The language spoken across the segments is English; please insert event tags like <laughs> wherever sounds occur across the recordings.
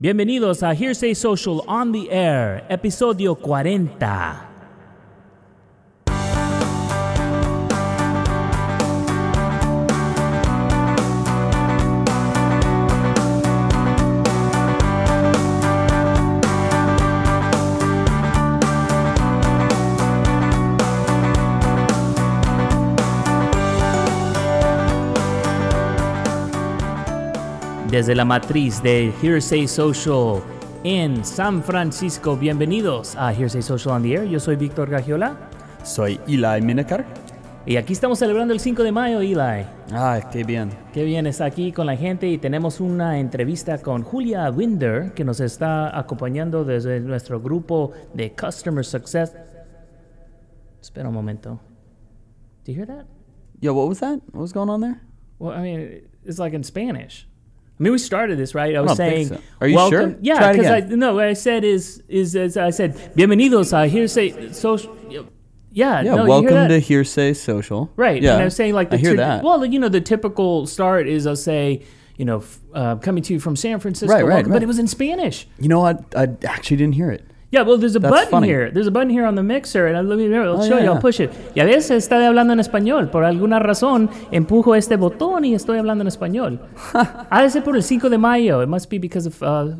Bienvenidos a Hearsay Social on the Air, episodio 40. Desde la matriz de Hearsay Social en San Francisco, bienvenidos a Hearsay Social on the Air. Yo soy Víctor Gagiola Soy Eli Minecar. y aquí estamos celebrando el 5 de mayo, Eli. Ah, qué bien. Qué bien, está aquí con la gente y tenemos una entrevista con Julia Winder que nos está acompañando desde nuestro grupo de Customer Success. Espera un momento. Do you hear that? Yo, what was that? What was going on there? Well, I mean, it's like in Spanish. I mean, we started this right. I was think saying, so. Are you welcome. sure? Yeah, because I no, what I said is is, is I said, bienvenidos a hearsay social. Yeah, Yeah, no, welcome to Hearsay Social. Right. Yeah, And I was saying like the I hear that. Well, you know, the typical start is I'll say, you know, uh, coming to you from San Francisco, Right, right, welcome, but it was in Spanish. you know what? I actually didn't hear it. Yeah, well, there's a That's button funny. here. There's a button here on the mixer, and let me I'll Oh, show yeah, you. I'll yeah. push it. Y a veces está hablando en español. Por alguna razón, empujo este botón y estoy hablando en español. <laughs> ha de ser por el 5 de mayo. It must be because of uh,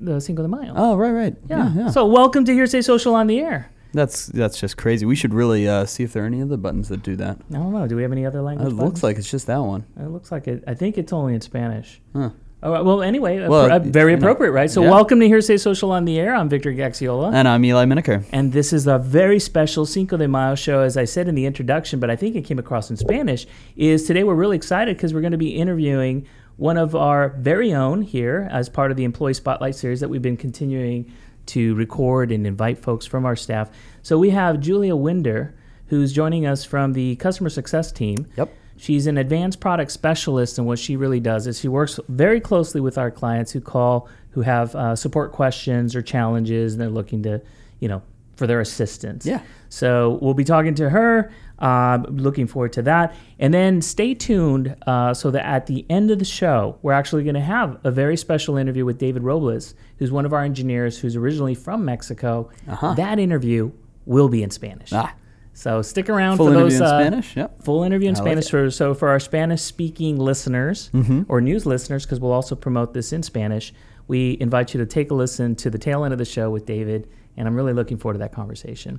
the 5 de mayo. Oh, right, right. yeah. yeah. So, welcome to Hearsay Social on the Air. that's that's just crazy. We should really uh, see if there are any other buttons that do that. I don't know. Do we have any other language? It language? looks buttons? like it's just that one. It looks like it. I think it's only in Spanish. Huh. All right, well, anyway, Well, pr- uh, very you know, appropriate, right? So, yeah. welcome to Hearsay Social on the Air. I'm Victor Gaxiola. And I'm Eli Minecar. And this is a very special Cinco de Mayo show, as I said in the introduction, but I think it came across in Spanish. Is today we're really excited because we're going to be interviewing one of our very own here as part of the Employee Spotlight series that we've been continuing to record and invite folks from our staff. So we have Julia Winder, who's joining us from the customer success team. Yep. She's an advanced product specialist, and what she really does is she works very closely with our clients who call, who have uh, support questions or challenges, and they're looking to, you know, for their assistance. Yeah. So we'll be talking to her. Um, looking forward to that. And then stay tuned uh, so that at the end of the show, we're actually going to have a very special interview with David Robles, who's one of our engineers who's originally from Mexico. Uh-huh. That interview will be in Spanish. Ah, So stick around full for interview those in uh, Spanish. Yep. Full interview in I Spanish. it. for, so for our Spanish speaking listeners Mm-hmm. or news listeners, because we'll also promote this in Spanish, we invite you to take a listen to the tail end of the show with David, and I'm really looking forward to that conversation.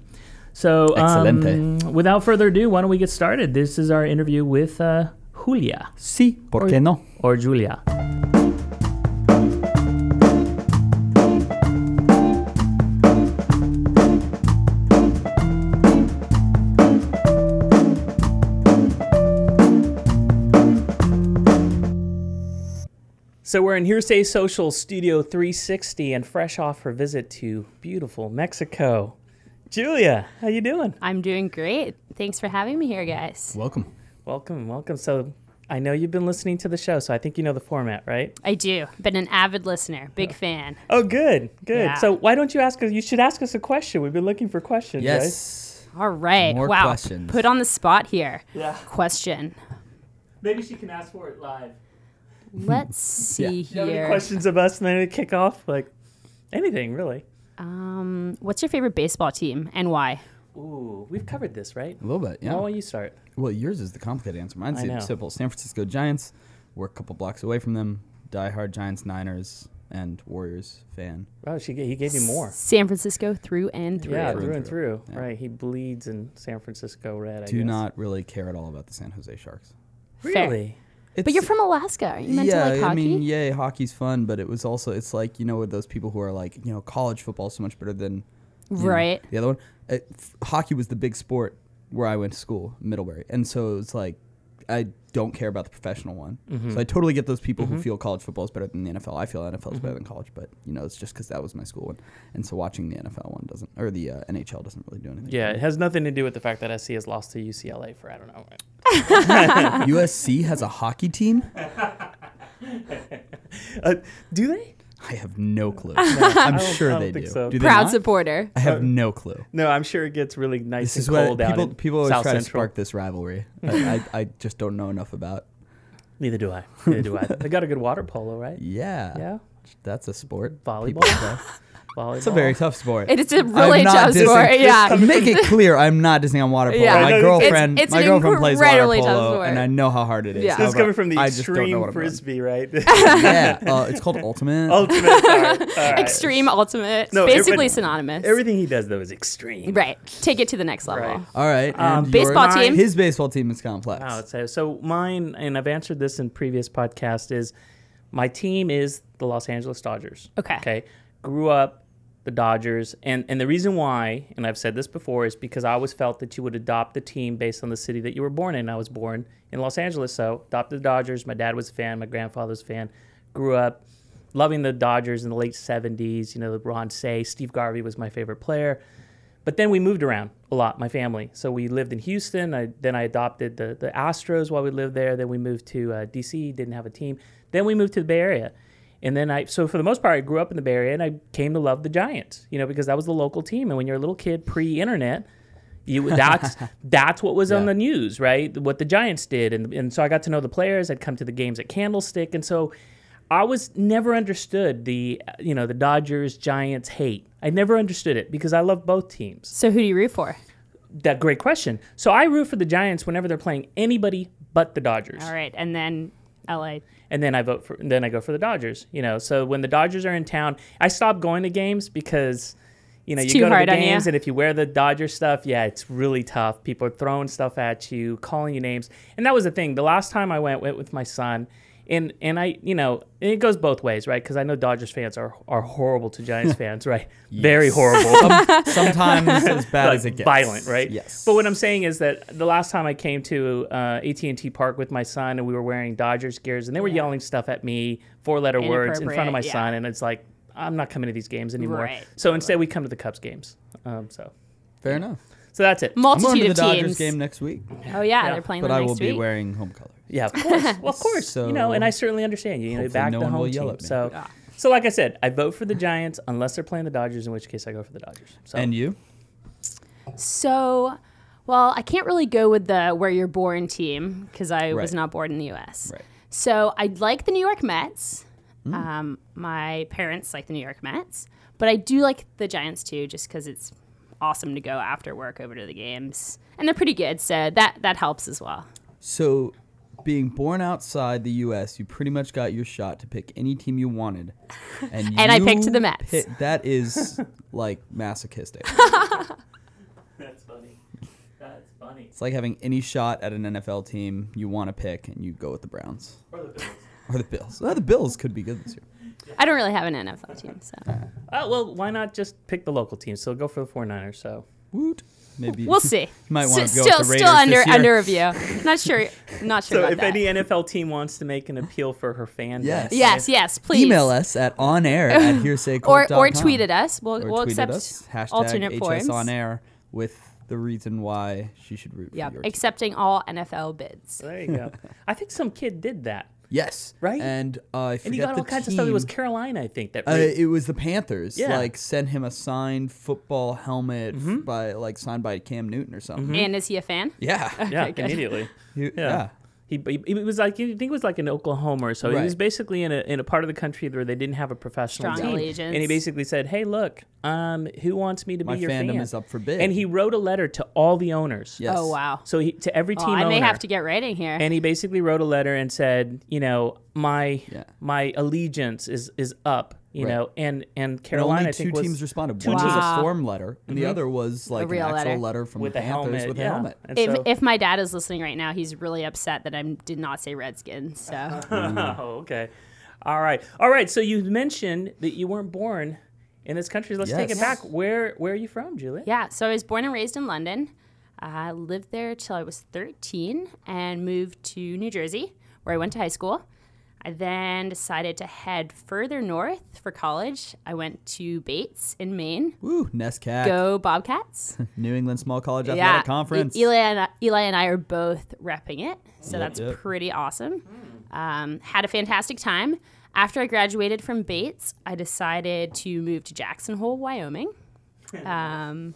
So, um, without further ado, why don't we get started? This is our interview with uh, Julia Sí, ¿por qué no? or Julia. So we're in Hearsay Social Studio 360 and fresh off her visit to beautiful Mexico. Julia, how you doing? I'm doing great. Thanks for having me here, guys. Welcome. Welcome, welcome. So I know you've been listening to the show, so I think you know the format, right? I do. Been an avid listener, big fan. Oh, good, good. Yeah. So why don't you ask us? You should ask us a question. We've been looking for questions. right? Yes. All right. More wow. questions. Put on the spot here. Yeah. Question. Maybe she can ask for it live. <laughs> Let's see Do you have any here. questions of us, and then we kick off like anything really? Um, what's your favorite baseball team and why? Ooh, we've covered this, right? A little bit, yeah. Why don't you start? Well, yours is the complicated answer. Mine's I know. simple. San Francisco Giants. We're a couple blocks away from them. Die-hard Giants, Niners, and Warriors fan. Oh, she ga- he gave you more. San Francisco through and through. Yeah, Through through and and through. through. Yeah. Right, he bleeds in San Francisco red. I Do guess. not really care at all about the San Jose Sharks. Fair. Really. But you're from Alaska. Are you meant yeah, to like hockey? I mean, yay, hockey's fun, but it was also it's like you know with those people who are like you know college football is so much better than you know, right. the other one. Uh, f- hockey was the big sport where I went to school, Middlebury, and so it's like I don't care about the professional one. Mm-hmm. So I totally get those people who feel college football is better than the NFL. I feel NFL is better than college, but you know it's just because that was my school one, and so watching the NFL one doesn't or the uh, NHL doesn't really do anything. Yeah, it has nothing to do with the fact that SC has lost to UCLA for I don't know. <laughs> USC has a hockey team. <laughs> Uh, do they? I have no clue. <laughs> I'm sure they think do. so. Do they Proud not? supporter. I have no clue. No, I'm sure it gets really nice This is and what cold down people in people always South try to spark this rivalry. I, I, I just don't know enough about. Neither do I. Neither do I. They got a good water polo, right? Yeah. Yeah. That's a sport. Volleyball. People. Volleyball. It's a very tough sport. It is a I'm really not tough dissing- sport. Yeah. <laughs> Make it clear, I'm not dissing on water polo. Yeah. My No, it's- girlfriend, it's my girlfriend plays water incredibly tough polo, sport. and I know how hard it is. Yeah. This is coming from the I just don't know extreme what I'm doing. frisbee, right? <laughs> yeah, uh, it's called ultimate. Ultimate. all right, all right. Extreme, ultimate. No, basically everybody- synonymous. Everything he does though is extreme. Right. Take it to the next level. Right. All right, Um, and baseball your- team? His baseball team is complex. Wow, so, so mine, and I've answered this in previous podcasts, is my team is the Los Angeles Dodgers. Okay. Okay. Grew up the Dodgers, and and the reason why, and I've said this before, is because I always felt that you would adopt the team based on the city that you were born in. I was born in Los Angeles, so adopted the Dodgers. My dad was a fan. My grandfather was a fan. Grew up loving the Dodgers in the late '70s. You know, Ron Cey, Steve Garvey was my favorite player. But then we moved around a lot, my family. So we lived in Houston. I, then I adopted the, the Astros while we lived there. Then we moved to uh, DC, didn't have a team. Then we moved to the Bay Area. And then I, so for the most part, I grew up in the Bay Area and I came to love the Giants, you know, because that was the local team. And when you're a little kid pre internet, you that's <laughs> that's what was on the news, right? What the Giants did, and and so I got to know the players. I'd come to the games at Candlestick, and so I was never understood the you know the Dodgers Giants hate. I never understood it because I love both teams. So who do you root for? That great question. So I root for the Giants whenever they're playing anybody but the Dodgers, All right. And then LA. And then I vote for. Then I go for the Dodgers. You know, so when the Dodgers are in town, I stop going to games because. You know, It's you go to the games, and if you wear the Dodger stuff, yeah, it's really tough. People are throwing stuff at you, calling you names, and that was the thing. The last time I went, went with my son, and and I, you know, it goes both ways, right? Because I know Dodgers fans are are horrible to Giants <laughs> fans, right? Very horrible. <laughs> Sometimes <laughs> as bad like as it gets. violent, right? Yes. But what I'm saying is that the last time I came to uh, AT&T Park with my son, and we were wearing Dodgers gears, and they were Yeah. yelling stuff at me, four-letter words in front of my yeah. son, and it's like I'm not coming to these games anymore. Right. So instead, we come to the Cubs games. Um, so, Fair enough. So that's it. I'm going to Multitude the of Dodgers teams. game next week, Oh yeah, Yeah. they're playing the Dodgers. but them I next will be week. wearing home colors. Yeah, of course. <laughs> Well, of course. you know, and I certainly understand you. You know, Hopefully back no the one home will yell team. at me. So, Yeah. so like I said, I vote for the Giants unless they're playing the Dodgers, in which case I go for the Dodgers. So, And you? So, well, I can't really go with the where you're born team because I was Right. not born in the U.S. Right. So I like the New York Mets. Hmm. Um, my parents like the New York Mets, but I do like the Giants too, just because it's awesome to go after work over to the games, and they're pretty good, so that that helps as well. So, being born outside the U.S., you pretty much got your shot to pick any team you wanted, <laughs> and And I picked the Mets. pi- that is like masochistic. <laughs> that's funny. That's funny. it's like having any shot at an NFL team you want to pick, and you go with the Browns Or the Bills. or the Bills. Well, the Bills could be good this year. I don't really have an NFL team, so Uh, well, why not just pick the local team? So go for the 49ers. So Woot. Maybe we'll see. <laughs> might wanna S- go with still, the still under under review. Not sure. Not sure So about if that. any NFL team wants to make an appeal for her fan Yes. base, yes, yes, please. email us at onair at <laughs> or hearsaycorp.com. or tweet at us. We'll or we'll accept us, hashtag alternate forms. on air with the reason why she should root Yep, for your team. accepting all NFL bids. There you go. <laughs> I think some kid did that, Yes, Right? And uh, I forget and he got the all kinds of stuff. It was. Carolina, I think. That Uh, raised- it was the Panthers. Yeah. Like sent him a signed football helmet Mm-hmm. f- by like signed by Cam Newton or something. And is he a fan? Yeah. yeah, <laughs> good. immediately. He- Yeah. Yeah. He, he, he was like I think it was like in Oklahoma or so. He was basically in a in a part of the country where they didn't have a professional Strong team, allegiance. and he basically said, "Hey, look, um, who wants me to My be your fandom fan?" is up for bid. And he wrote a letter to all the owners. Yes. Oh wow. So he, to every Well, team I may owner, have to get writing here. and he basically wrote a letter and said, you know, my Yeah. my allegiance is is up, you Right. know, and and And Carolina only I two think was teams responded. two One was teams. a form letter, and the mm-hmm. other was like real an actual letter. letter from with the a Panthers helmet, with yeah. a helmet. And if so, if my dad is listening right now, he's really upset that I did not say Redskins. So <laughs> <laughs> mm. oh, okay, all right, all right. So you mentioned that you weren't born in this country. Let's take it back. Where where are you from, Julie? yeah, so I was born and raised in London. I lived there till I was 13 and moved to New Jersey, where I went to high school. I then decided to head further north for college. I went to Bates in Maine. Woo, NESCAC, Go Bobcats! <laughs> New England Small College Athletic Conference. E- Eli and I, Eli and I are both repping it, so Yep, that's yep. pretty awesome. Um, had a fantastic time. After I graduated from Bates, I decided to move to Jackson Hole, Wyoming. <laughs> Um,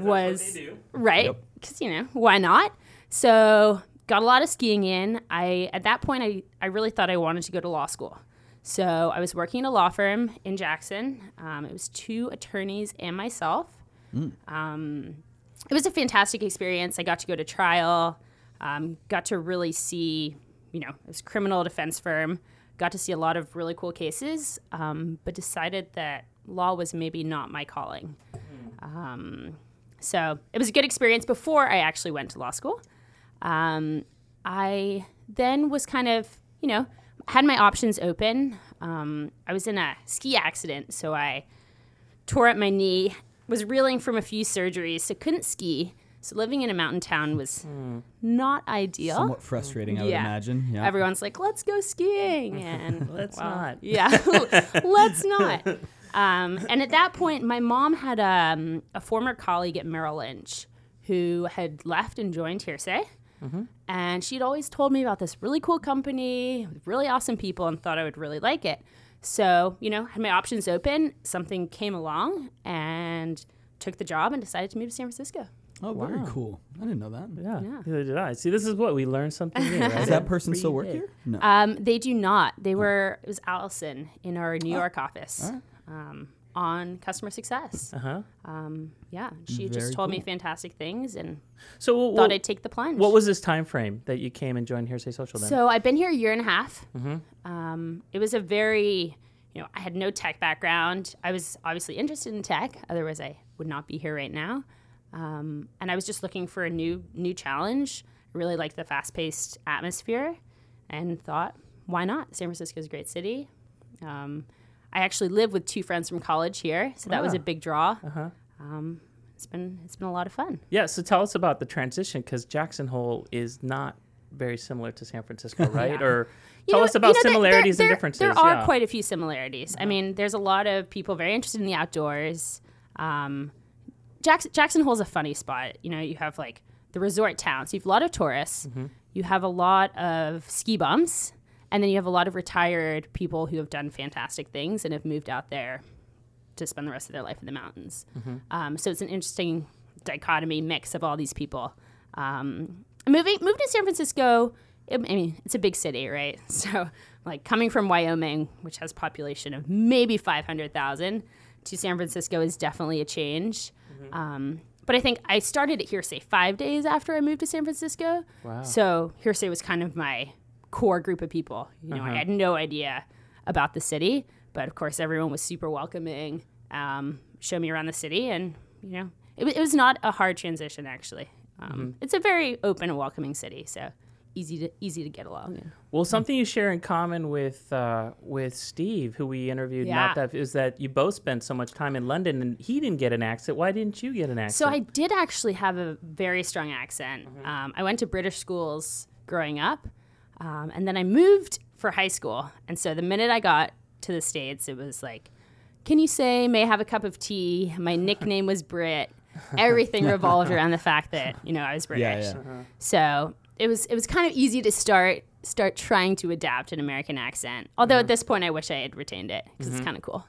was right Yep. because you know why not? So got a lot of skiing in. I at that point I I really thought I wanted to go to law school. So I was working in a law firm in Jackson. Um, it was two attorneys and myself. Um, it was a fantastic experience. I got to go to trial, um, got to really see, you know, it was a criminal defense firm, got to see a lot of really cool cases, um, but decided that law was maybe not my calling. Um, so it was a good experience before I actually went to law school. Um, I then was kind of, you know, had my options open. Um, I was in a ski accident, so I tore up my knee, was reeling from a few surgeries, so couldn't ski. So living in a mountain town was not ideal. Somewhat frustrating, I would Yeah. imagine. Yeah. Everyone's like, "Let's go skiing," and <laughs> Let's well, not. Yeah, <laughs> let's not. Um, and at that point, my mom had um, a former colleague at Merrill Lynch who had left and joined Hearsay. And she'd always told me about this really cool company really awesome people and thought I would really like it. So, you know, had my options open. Something came along and took the job and decided to move to San Francisco. oh, very cool. I didn't know that. Yeah, Yeah. neither did I. See, this is what we learned something new. <laughs> Right? Does that person Every still work day. here? No. Um, they do not. They were, it was Allison in our New York office alright. um, on customer success. Uh huh. Um, yeah, she Very just told me fantastic things and So, what, thought I'd take the plunge. what was this time frame that you came and joined Hearsay Social then? So I've been here a year and a half. Mm-hmm. Um, it was a very, you know, I had no tech background. I was obviously interested in tech, otherwise I would not be here right now. Um, and I was just looking for a new new challenge. I really liked the fast paced atmosphere, and thought, why not? San Francisco is a great city. Um, I actually live with two friends from college here, so that was Ah. a big draw. Uh-huh. Um, it's been it's been a lot of fun. Yeah, so tell us about the transition because Jackson Hole is not very similar to San Francisco, <laughs> right? Or You tell know- us about you know, similarities there, and differences. There are yeah. quite a few similarities. I mean, there's a lot of people very interested in the outdoors. Um, Jackson, Jackson Hole's a funny spot. You know, you have like the resort town, so you have a lot of tourists. Mm-hmm. You have a lot of ski bumps, and then you have a lot of retired people who have done fantastic things and have moved out there to spend the rest of their life in the mountains. Mm-hmm. Um, so it's an interesting dichotomy mix of all these people. Um, moving moving to San Francisco, I mean, it's a big city, right? <laughs> So, like coming from Wyoming, which has a population of maybe five hundred thousand, to San Francisco is definitely a change. Um, but I think I started at Hearsay five days after I moved to San Francisco. Wow. So Hearsay was kind of my core group of people. You know, I had no idea about the city, but of course everyone was super welcoming. Um, showed me around the city, and you know, it, it was not a hard transition actually. Um, It's a very open and welcoming city, so easy to easy to get along. in. Well, something you share in common with uh, with Steve, who we interviewed, not Yeah. that is that you both spent so much time in London, and he didn't get an accent. Why didn't you get an accent? So I did actually have a very strong accent. Um, I went to British schools growing up, um, and then I moved for high school. And so the minute I got to the states, it was like, "Can you say may I have a cup of tea?" My <laughs> nickname was Brit. Everything revolved around the fact that you know I was British. Yeah, yeah. So it was it was kind of easy to start start trying to adapt an American accent. Although at this point, I wish I had retained it because it's kind of cool.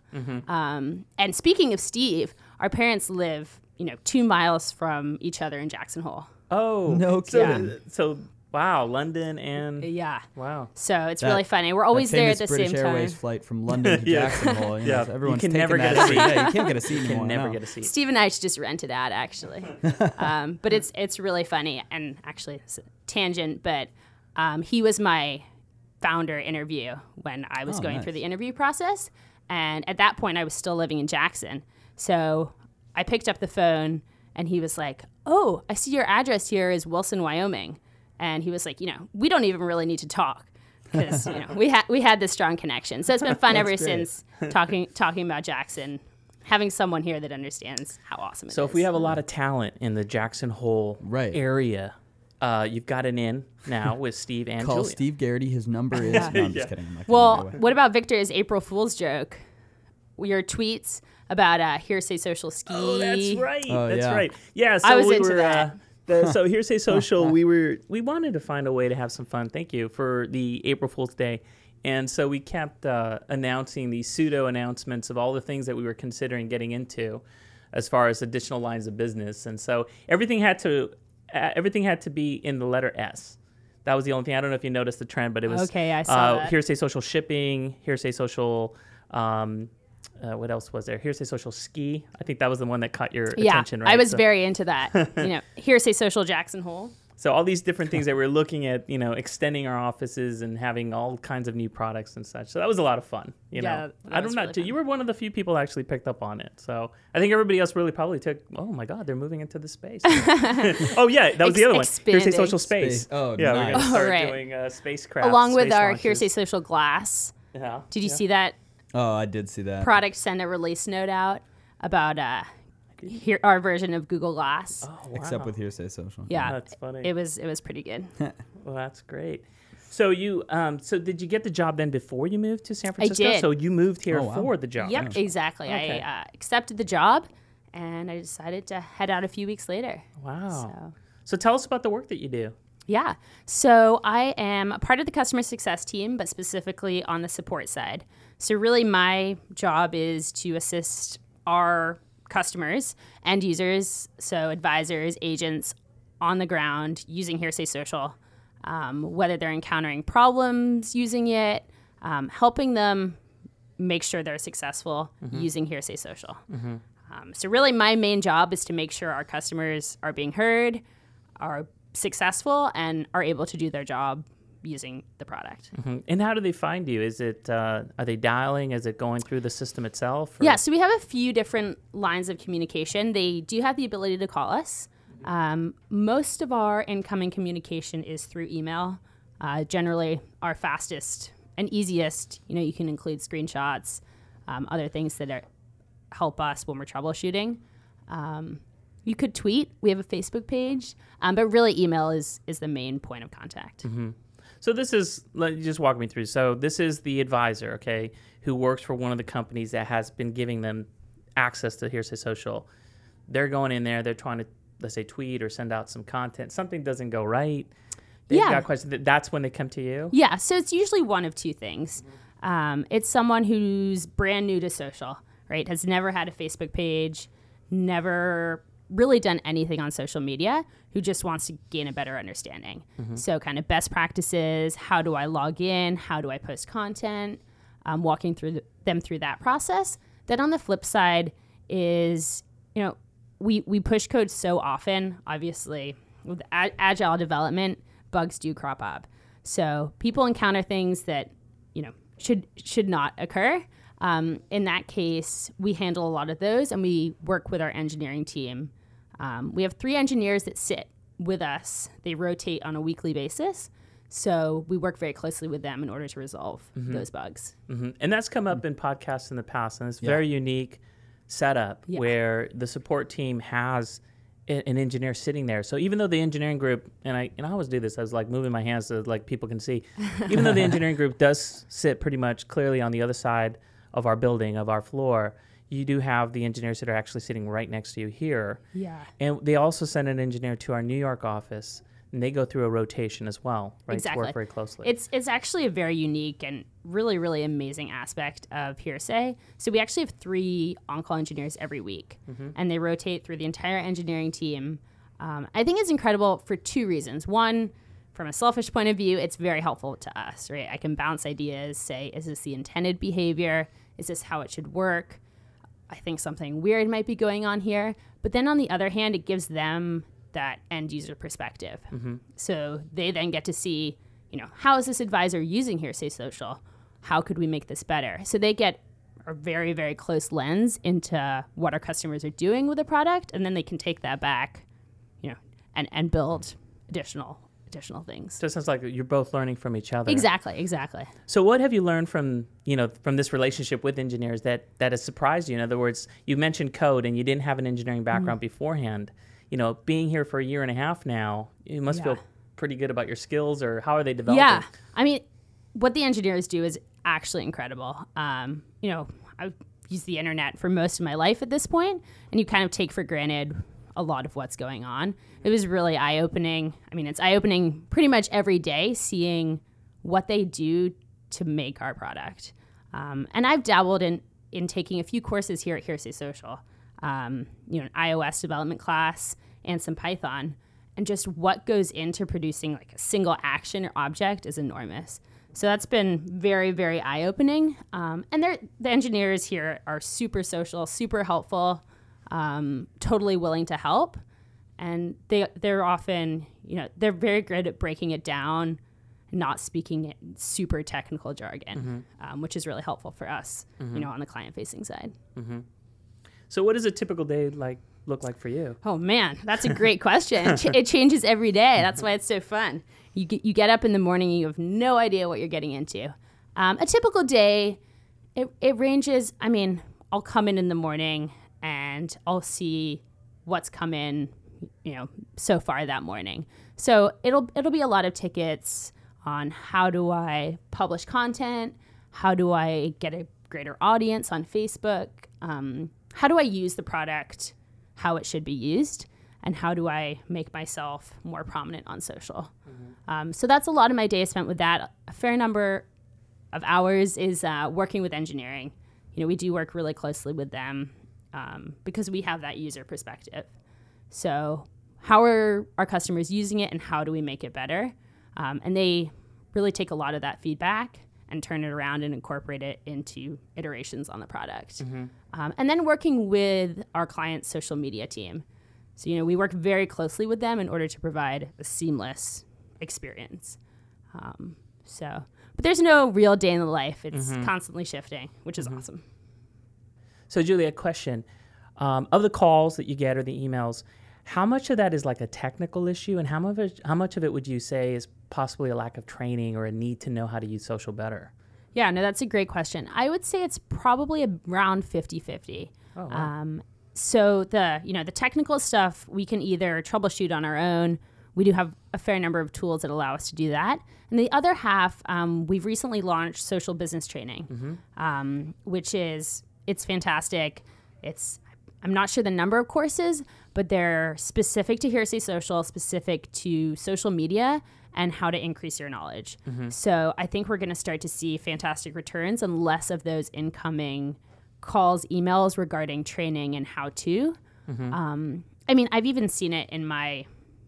Um, and speaking of Steve, our parents live you know two miles from each other in Jackson Hole. oh No so, kidding. so wow, London and Yeah. wow. So it's That- really funny. We're always That there at famous the British same time. Airways flight from London to <laughs> Yeah. Jackson Hole. You know, Yeah. everyone's You can taking never get that a seat. Yeah, you can't get a seat <laughs> You anymore. can never no. get a seat. Steve and I just rented that actually, <laughs> um, but it's it's really funny and actually it's a tangent. But um, he was my founder interview when I was Oh, going nice. through the interview process, and at that point I was still living in Jackson. So I picked up the phone and he was like, "Oh, I see your address here is Wilson, Wyoming," and he was like, "You know, we don't even really need to talk." Because you know we had we had this strong connection, so it's been fun <laughs> ever great. since talking talking about Jackson having someone here that understands how awesome it is. So if we have a lot of talent in the Jackson Hole Right. area, uh, you've got an in now <laughs> with Steve and Call Julia. Steve Garrity. His number is. <laughs> No, I'm Yeah. just kidding. I'm not giving it well, what about Victor's April Fool's joke? Your tweets about uh, hearsay social ski. Oh, that's right. Oh, that's yeah. right. Yeah. So I was we into were, that. Uh, the, so hearsay <laughs> social. we were we wanted to find a way to have some fun. Thank you for the April Fool's Day, and so we kept uh, announcing these pseudo announcements of all the things that we were considering getting into, as far as additional lines of business. And so everything had to uh, everything had to be in the letter S. That was the only thing. I don't know if you noticed the trend, but it was Okay, I saw uh. Hearsay Social shipping, Hearsay Social. Um, uh, what else was there? Hearsay Social ski. I think that was the one that caught your Yeah, attention, right? I was So- very into that. <laughs> you know, hearsay social Jackson Hole. So all these different things that we're looking at, you know, extending our offices and having all kinds of new products and such. So that was a lot of fun. You Yeah, know, I don't know. really fun. You were one of the few people actually picked up on it. So I think everybody else really probably took. Oh my God, they're moving into the space. <laughs> oh yeah, that was the Ex- other one. Hearsay expanding. Social Space. Space. Oh, yeah, we're gonna Oh, start <laughs> right. doing uh, spacecraft Along with our launches. hearsay social glass. Yeah. Did you Yeah. see that Oh, I did see that. product send a release note out about uh, here, our version of Google Glass? Oh, wow. Except with hearsay social. yeah, that's funny. It was it was pretty good. <laughs> Well, that's great. So you, um, so did you get the job then before you moved to San Francisco? I did. So you moved here Oh, wow. for the job. Yep, exactly. Okay. I uh, accepted the job, and I decided to head out a few weeks later. Wow. So. So tell us about the work that you do. Yeah. So I am a part of the customer success team, but specifically on the support side. So really, my job is to assist our customers, end users, so advisors, agents on the ground using Hearsay Social, um, whether they're encountering problems using it, um, helping them make sure they're successful using Hearsay Social. Um, so really, my main job is to make sure our customers are being heard, are successful, and are able to do their job using the product. Mhm. And how do they find you? Is it uh, are they dialing? Is it going through the system itself? or- Yeah, so we have a few different lines of communication. They do have the ability to call us. Um, most of our incoming communication is through email. Uh, generally, our fastest and easiest. You know, you can include screenshots, um, other things that are, help us when we're troubleshooting. Um, you could tweet. We have a Facebook page, um, but really, email is is the main point of contact. So this is let you just walk me through. So this is the advisor, okay, who works for one of the companies that has been giving them access to Hearsay Social. They're going in there. They're trying to let's say tweet or send out some content. Something doesn't go right. They've Yeah. got questions. That's when they come to you. Yeah, so it's usually one of two things. Um, it's someone who's brand new to social, right? Has never had a Facebook page, never really done anything on social media, who just wants to gain a better understanding. So, kind of best practices how do I log in? How do I post content? Um, walking through the, them through that process. Then, on the flip side, is, you know, we, we push code so often, obviously, with a- agile development, bugs do crop up. So people encounter things that you know should should not occur. Um, in that case, we handle a lot of those, and we work with our engineering team. Um, we have three engineers that sit with us. They rotate on a weekly basis, so we work very closely with them in order to resolve those bugs. hmm And that's come up in podcasts in the past, and it's very unique setup Yeah. where the support team has an engineer sitting there. So even though the engineering group, and I and I always do this, I was like moving my hands so like people can see. Even though the <laughs> engineering group does sit pretty much clearly on the other side of our building, of our floor, you do have the engineers that are actually sitting right next to you here. Yeah. And they also send an engineer to our New York office, and they go through a rotation as well, right? To Exactly. work very closely. It's it's actually a very unique and really really amazing aspect of hearsay. So we actually have three on-call engineers every week, and they rotate through the entire engineering team. Um, I think it's incredible for two reasons. One, from a selfish point of view, it's very helpful to us, right? I can bounce ideas, say, is this the intended behavior? Is this how it should work? I think something weird might be going on here. But then on the other hand, it gives them that end user perspective. Mm-hmm. So they then get to see, you know, how is this advisor using Hearsay Social? How could we make this better? So they get a very, very close lens into what our customers are doing with the product, and then they can take that back, you know, and, and build additional additional things. so it sounds like you're both learning from each other. Exactly, exactly. So what have you learned from you know from this relationship with engineers that that has surprised you? In other words, you mentioned code and you didn't have an engineering Mm-hmm. background beforehand. You know, being here for a year and a half now, you must Yeah. feel pretty good about your skills. Or how are they developing? Yeah, I mean, what the engineers do is actually incredible. Um, you know, I've used the internet for most of my life at this point, and you kind of take for granted a lot of what's going on. It was really eye opening. I mean, it's eye opening pretty much every day seeing what they do to make our product. Um, and I've dabbled in in taking a few courses here at Hearsay Social. Um, you know, an iOS development class and some Python. and just what goes into producing like a single action or object is enormous. So that's been very, very eye opening. Um, and the engineers here are super social, super helpful, um, totally willing to help. And they, they're often, you know, they're very good at breaking it down, not speaking it super technical jargon, mm-hmm. um, which is really helpful for us, mm-hmm. you know, on the client facing side. Mm-hmm. So, what does a typical day like look like for you? Oh man, that's a <laughs> great question. it, it changes every day. That's why it's so fun. You get, you get up in the morning and you have no idea what you're getting into. Um, a typical day, it, it ranges. I mean, I'll come in in the morning and I'll see what's come in, you know, so far that morning. So it'll it'll be a lot of tickets on how do I publish content, how do I get a greater audience on Facebook, um, how do I use the product, how it should be used, and how do I make myself more prominent on social. Mm-hmm. Um, so that's a lot of my day spent with that. A fair number of hours is uh, working with engineering. You know, we do work really closely with them um, because we have that user perspective. So, how are our customers using it, and how do we make it better? Um, and they really take a lot of that feedback and turn it around and incorporate it into iterations on the product. Mm-hmm. Um, and then working with our client's social media team. So, you know, we work very closely with them in order to provide a seamless experience. Um, so, but there's no real day in the life. It's mm-hmm. constantly shifting, which is mm-hmm. awesome. So, Julia, question. Um, of the calls that you get or the emails, how much of that is like a technical issue, and how much of it, how much of it would you say is possibly a lack of training or a need to know how to use social better? Yeah, no, that's a great question. I would say it's probably around 50 50. Oh, wow. um, so the you know the technical stuff we can either troubleshoot on our own. We do have a fair number of tools that allow us to do that. And the other half, um, we've recently launched social business training, mm-hmm. um, which is it's fantastic. It's I'm not sure the number of courses, but they're specific to Hearsay Social, specific to social media, and how to increase your knowledge. Mm-hmm. So I think we're going to start to see fantastic returns and less of those incoming calls, emails regarding training and how to. Mm-hmm. Um, I mean, I've even seen it in my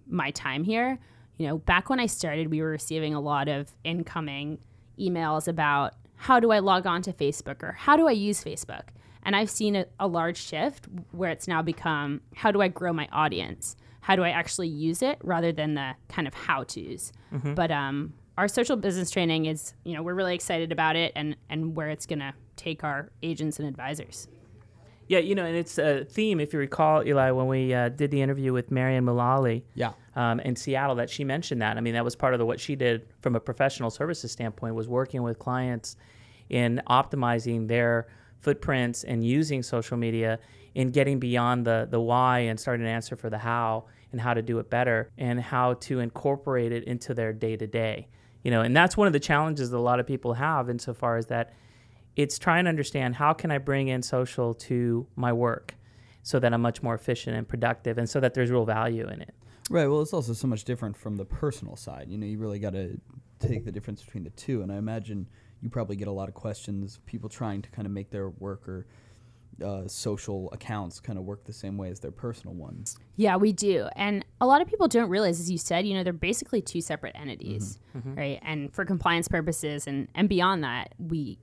my time here. You know, back when I started, we were receiving a lot of incoming emails about how do I log on to Facebook or how do I use Facebook. And I've seen a, a large shift where it's now become how do I grow my audience? How do I actually use it rather than the kind of how to's? Mm-hmm. But um, our social business training is, you know, we're really excited about it and, and where it's going to take our agents and advisors. Yeah, you know, and it's a theme, if you recall, Eli, when we uh, did the interview with Marian Mullally yeah. Um, in Seattle, that she mentioned that. I mean, that was part of the, what she did from a professional services standpoint was working with clients in optimizing their footprints and using social media in getting beyond the, the why and starting to answer for the how and how to do it better and how to incorporate it into their day to day. You know, and that's one of the challenges that a lot of people have insofar as that – it's trying to understand how can I bring in social to my work so that I'm much more efficient and productive and so that there's real value in it. Right. Well, it's also so much different from the personal side. You know, you really got to take the difference between the two. And I imagine you probably get a lot of questions, people trying to kind of make their work or uh, social accounts kind of work the same way as their personal ones. Yeah, we do. And a lot of people don't realize, as you said, you know, they're basically two separate entities, mm-hmm. Mm-hmm. right? And for compliance purposes and, and beyond that, we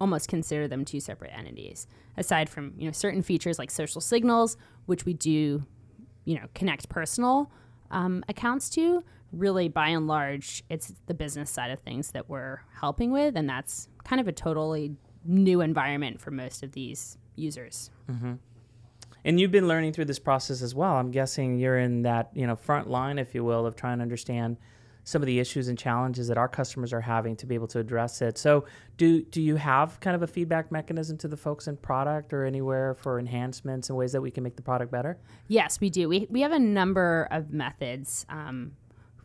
almost consider them two separate entities aside from you know certain features like social signals which we do you know connect personal um, accounts to really by and large it's the business side of things that we're helping with and that's kind of a totally new environment for most of these users mm-hmm. and you've been learning through this process as well i'm guessing you're in that you know front line if you will of trying to understand some of the issues and challenges that our customers are having to be able to address it. So, do do you have kind of a feedback mechanism to the folks in product or anywhere for enhancements and ways that we can make the product better? Yes, we do. We we have a number of methods. Um,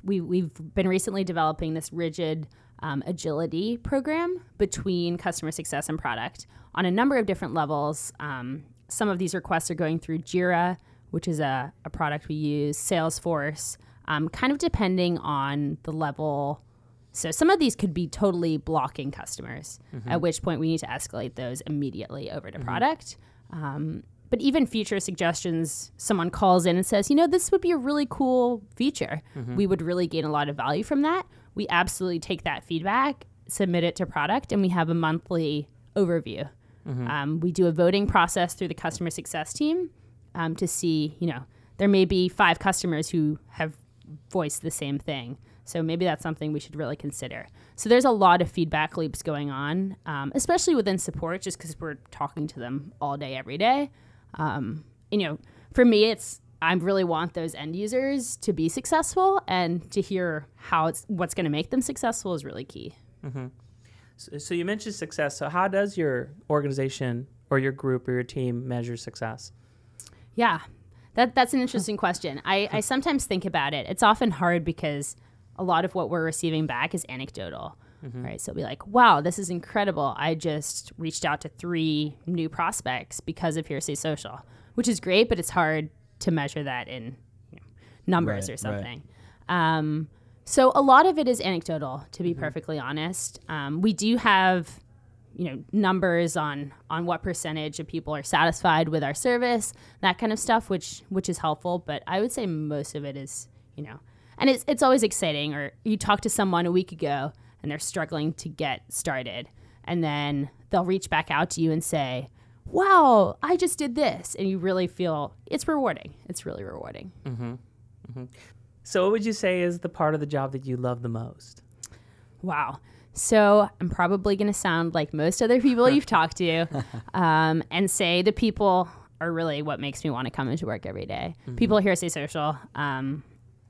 we we've been recently developing this rigid um, agility program between customer success and product on a number of different levels. Um, some of these requests are going through Jira, which is a, a product we use, Salesforce um, kind of depending on the level. So some of these could be totally blocking customers, mm-hmm. at which point we need to escalate those immediately over to mm-hmm. product. Um, but even feature suggestions, someone calls in and says, you know, this would be a really cool feature. We would really gain a lot of value from that. We absolutely take that feedback, submit it to product, and we have a monthly overview. Um, we do a voting process through the customer success team um, to see, you know, there may be five customers who have voiced the same thing. So maybe that's something we should really consider. So there's a lot of feedback loops going on, um, especially within support, just because we're talking to them all day, every day. Um, you know, for me, it's I really want those end users to be successful, and to hear how it's what's going to make them successful is really key. So, so you mentioned success. So how does your organization or your group or your team measure success? Yeah, that that's an interesting question. I, I sometimes think about it. It's often hard because a lot of what we're receiving back is anecdotal, right? So it'll be like, wow, this is incredible. I just reached out to three new prospects because of Hearsay Social, which is great, but it's hard to measure that in you know, numbers Right, or right. something. Um, so a lot of it is anecdotal, to be perfectly honest. Um, we do have you know numbers on on what percentage of people are satisfied with our service that kind of stuff which which is helpful. But i would say most of it is you know and it's it's always exciting. Or you talk to someone a week ago and they're struggling to get started and then they'll reach back out to you and say wow i just did this. And you really feel it's rewarding. It's really rewarding. Mm-hmm. Mm-hmm. So what would you say is the part of the job that you love the most? Wow. So I'm probably going to sound like most other people you've <laughs> talked to um, and say the people are really what makes me want to come into work every day. People here say social. Um,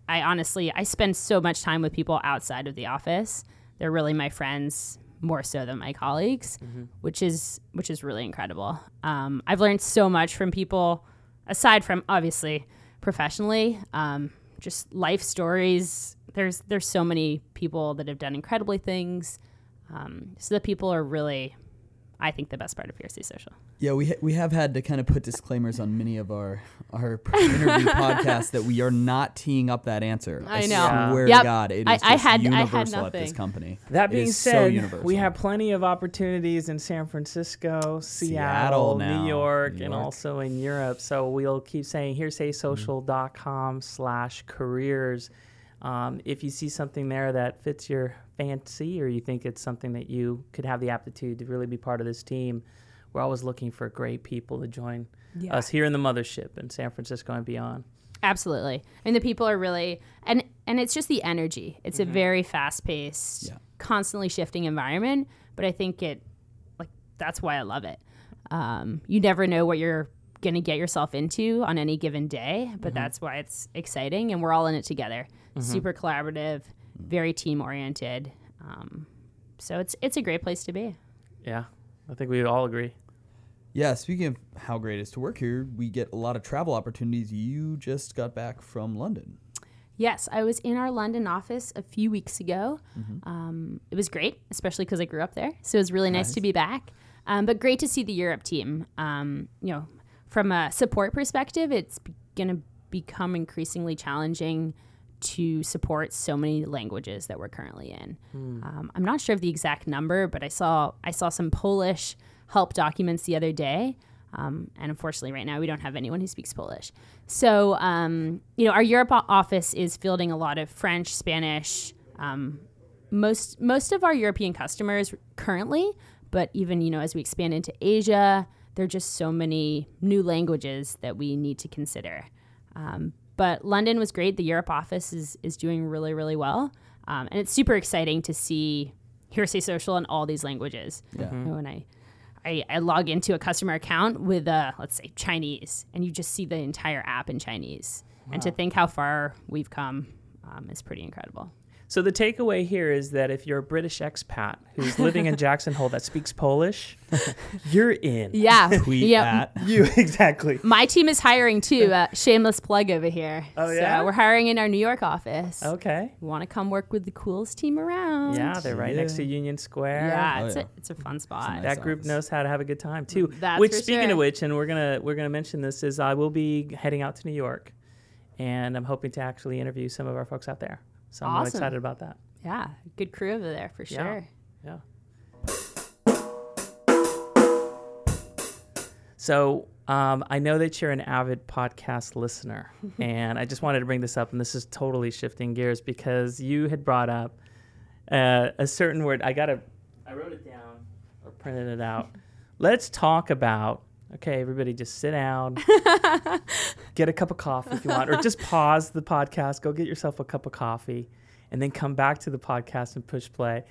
I honestly, I spend so much time with people outside of the office. They're really my friends more so than my colleagues, which is which is really incredible. Um, I've learned so much from people, aside from obviously professionally, um, just life stories. There's there's so many people that have done incredibly things. Um, so the people are really, I think, the best part of Hearsay Social. Yeah, we ha- we have had to kind of put disclaimers on many of our our <laughs> interview podcasts that we are not teeing up that answer. I know. swear Yep. to God, it is I- just I had- I had universal at this company. That being is so said, we have plenty of opportunities in San Francisco, Seattle, Seattle now, New York, New and also in Europe. So we'll keep saying hearsaysocial.com slash careers. Um, if you see something there that fits your fancy or you think it's something that you could have the aptitude to really be part of this team, we're always looking for great people to join Yeah. us here in the mothership in San Francisco and beyond. Absolutely. And the people are really and and it's just the energy. It's a very fast-paced, Yeah. constantly shifting environment, but I think it like that's why I love it. Um, you never know what you're going to get yourself into on any given day, but that's why it's exciting and we're all in it together. Super collaborative, very team-oriented. Um, so it's it's a great place to be. Yeah, I think we all agree. Yeah, speaking of how great it is to work here, we get a lot of travel opportunities. You just got back from London. Yes, I was in our London office a few weeks ago. Um, it was great, especially because I grew up there. So it was really nice, to be back. Um, but great to see the Europe team. Um, you know, from a support perspective, it's going to become increasingly challenging to support so many languages that we're currently in. Um, I'm not sure of the exact number, but I saw I saw some Polish help documents the other day. Um, and unfortunately, right now we don't have anyone who speaks Polish. So, um, you know, our Europe office is fielding a lot of French, Spanish, um, most most of our European customers currently, but even you know as we expand into Asia, there are just so many new languages that we need to consider. Um, but London was great. The Europe office is is doing really really well, um, and it's super exciting to see Hearsay Social in all these languages. Yeah. You know, when I, I I log into a customer account with uh, let's say Chinese, and you just see the entire app in Chinese, and to think how far we've come um, is pretty incredible. So the takeaway here is that if you're a British expat who's living in <laughs> Jackson Hole that speaks Polish, you're in. Yeah, Tweet yeah. at. <laughs> You exactly. My team is hiring too. Uh, shameless plug over here. Oh, yeah? So we're hiring in our New York office. Okay. Want to come work with the coolest team around? Yeah, they're right next to Union Square. Yeah, Oh, it's yeah. a it's a fun spot. nice That group office. knows how to have a good time too. That's which, for speaking sure. of which, and we're gonna we're gonna mention this is I will be heading out to New York, and I'm hoping to actually interview some of our folks out there. So I'm Awesome. excited about that. Yeah, good crew over there for sure. Yeah. So um, I know that you're an avid podcast listener, <laughs> and I just wanted to bring this up. And this is totally shifting gears because you had brought up uh, a certain word. I gotta, I wrote it down or printed it out. <laughs> Let's talk about. Okay, everybody, just sit down, <laughs> get a cup of coffee if you want, or just pause the podcast, go get yourself a cup of coffee, and then come back to the podcast and push play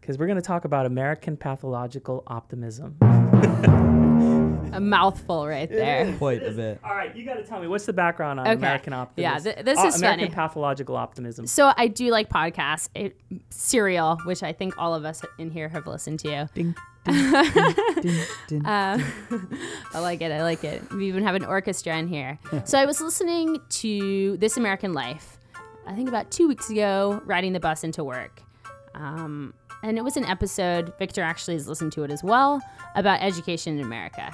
because we're going to talk about American pathological optimism. A mouthful right there. Quite a bit. All right, you got to tell me what's the background on Okay. American optimism? Yeah, th- this Uh, is American funny. pathological optimism. So I do like podcasts. It, Serial, which I think all of us in here have listened to. Ding, Uh, <laughs> <laughs> I like it. I like it. We even have an orchestra in here. so I was listening to This American Life, I think about two weeks ago, riding the bus into work. Um, and it was an episode, Victor actually has listened to it as well, about education in America.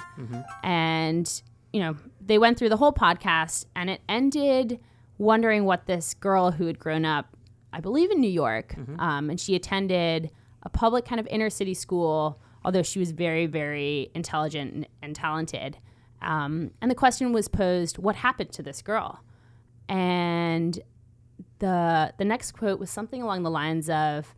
And, you know, they went through the whole podcast and it ended wondering what this girl who had grown up, I believe in New York, um, and she attended a public kind of inner city school, although she was very, very intelligent and, and talented. Um, and the question was posed, what happened to this girl? And the the next quote was something along the lines of,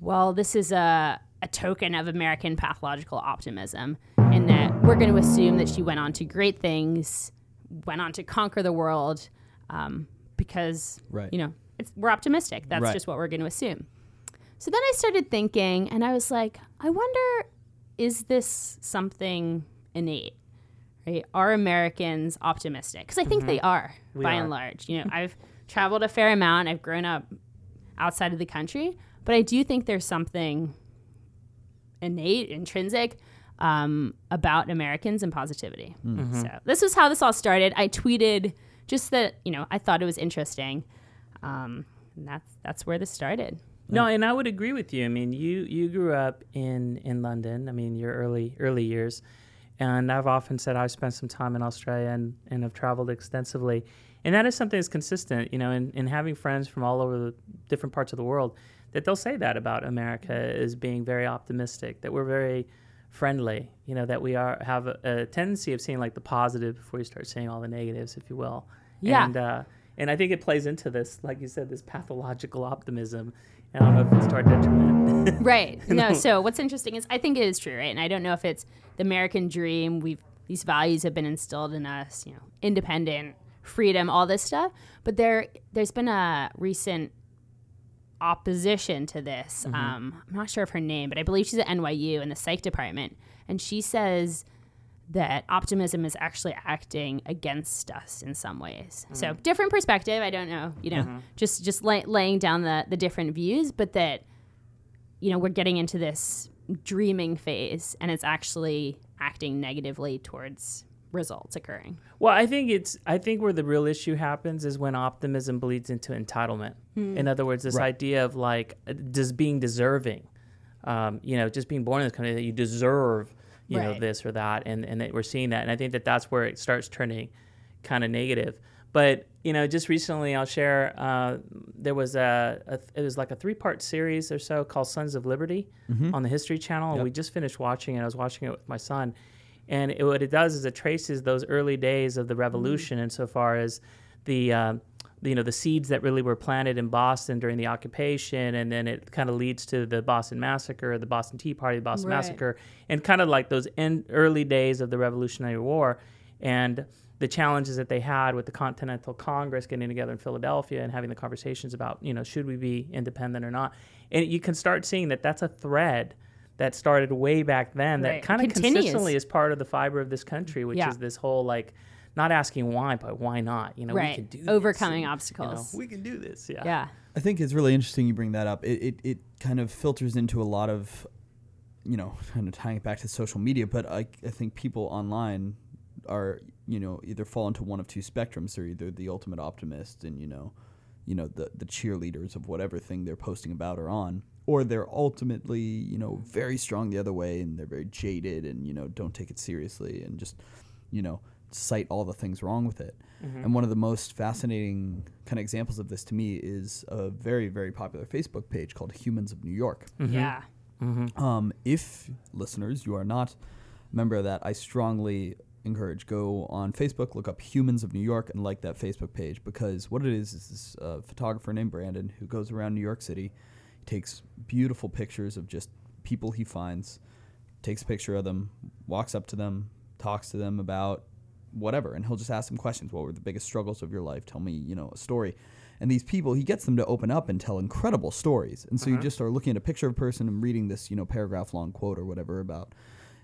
"Well, this is a a token of American pathological optimism, in that we're going to assume that she went on to great things, went on to conquer the world, um, because Right. you know it's, we're optimistic. That's Right. just what we're going to assume." So then I started thinking, and I was like, I wonder, is this something innate? Right? Are Americans optimistic? Because I think they are, We by are. and large. You know, I've traveled a fair amount. I've grown up outside of the country, but I do think there's something innate, intrinsic um, about Americans and positivity. So this is how this all started. I tweeted just that you know I thought it was interesting, um, and that's that's where this started. No, and I would agree with you. I mean, you you grew up in in London. I mean, your early early years, and I've often said I've spent some time in Australia and and have traveled extensively, and that is something that's consistent. You know, in, in having friends from all over the different parts of the world, that they'll say that about America as being very optimistic, that we're very friendly. You know, that we are have a, a tendency of seeing like the positive before you start seeing all the negatives, if you will. Yeah. And uh, and I think it plays into this, like you said, this pathological optimism. And I don't know if it's to our detriment. <laughs> right. No so what's interesting is i think it is true right? And i don't know if it's the american dream we've these values have been instilled in us you know independent freedom all this stuff but there there's been a recent opposition to this. Um, i'm not sure of her name but i believe she's at nyu in the psych department and she says that optimism is actually acting against us in some ways. So different perspective. I don't know, you know, just just lay, laying down the the different views, but that you know we're getting into this dreaming phase, and it's actually acting negatively towards results occurring. well, I think it's I think where the real issue happens is when optimism bleeds into entitlement. In other words, this Right. idea of like uh, just being deserving, um, you know, just being born in this country that you deserve, you know, this or that, and and that we're seeing that, and I think that that's where it starts turning kind of negative. But you know, just recently, I'll share. Uh, there was a, a it was like a three part series or so called Sons of Liberty on the History Channel, and Yep. we just finished watching it. I was watching it with my son, and it, what it does is it traces those early days of the revolution insofar as the um, you know the seeds that really were planted in Boston during the occupation, and then it kind of leads to the Boston Massacre, the Boston Tea Party, the Boston Right. Massacre, and kind of like those end, early days of the Revolutionary War, and the challenges that they had with the Continental Congress getting together in Philadelphia and having the conversations about you know should we be independent or not, and you can start seeing that that's a thread that started way back then that kind of consistently is part of the fiber of this country, which Yeah. is this whole like not asking why, but why not? You know, we right. can do this, Overcoming and, you know, obstacles. we can do this. Yeah. yeah. I think it's really interesting you bring that up. It, it, it kind of filters into a lot of, you know, kind of tying it back to social media, but I, I think people online are, you know, either fall into one of two spectrums. They're either the ultimate optimist and, you know, you know, the, the cheerleaders of whatever thing they're posting about or on, or they're ultimately, you know, very strong the other way and they're very jaded and, you know, don't take it seriously and just, you know, cite all the things wrong with it. And one of the most fascinating kind of examples of this to me is a very, very popular Facebook page called Humans of New York. Yeah. Um, if listeners, you are not a member of that, I strongly encourage go on Facebook, look up Humans of New York, and like that Facebook page because what it is is this uh, photographer named Brandon who goes around New York City, takes beautiful pictures of just people he finds, takes a picture of them, walks up to them, talks to them about whatever, and he'll just ask them questions. What were the biggest struggles of your life? Tell me, you know, a story. And these people, he gets them to open up and tell incredible stories. And so you uh-huh. just are looking at a picture of a person and reading this, you know, paragraph long quote or whatever about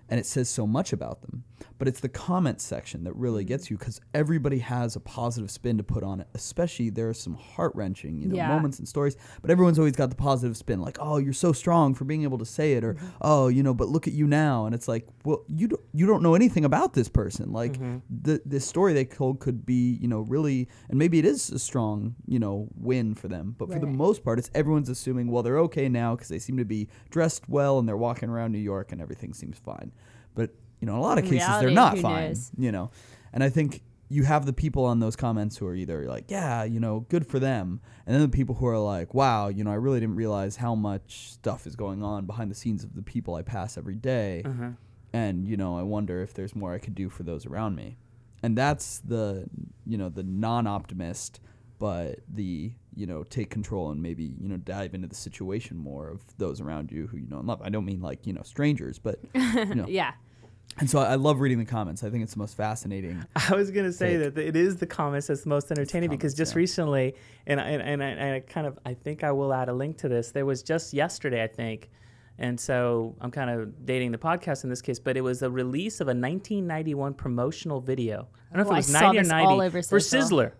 and it says so much about them. But it's the comment section that really mm-hmm. gets you because everybody has a positive spin to put on it. Especially there are some heart wrenching, you know, Yeah. moments and stories. But everyone's always got the positive spin, like, "Oh, you're so strong for being able to say it," or mm-hmm. "Oh, you know, but look at you now." And it's like, well, you don't you don't know anything about this person. Like mm-hmm. the this story they told could be, you know, really, and maybe it is a strong, you know, win for them. But for the most part, it's everyone's assuming, well, they're okay now because they seem to be dressed well and they're walking around New York and everything seems fine. But you know, in a lot of In cases, they're not fine. knows? You know, and I think you have the people on those comments who are either like, yeah, you know, good for them, and then the people who are like, wow, you know, I really didn't realize how much stuff is going on behind the scenes of the people I pass every day. Uh-huh. and you know, I wonder if there's more I could do for those around me. And that's the you know the non-optimist, but the you know take control and maybe you know dive into the situation more of those around you who you know and love. I don't mean like you know strangers, but you know. <laughs> Yeah. And so I I love reading the comments. I think it's the most fascinating. <laughs> I was gonna say Take. that it is the comments that's the most entertaining because comments, just yeah. recently, and I- and and I, and I kind of I think I will add a link to this. There was just yesterday, I think, and so I'm kind of dating the podcast in this case, but it was a release of a 1991 promotional video. I don't know Oh, if it oh, was saw 90 or this 90 all over for social. Sizzler.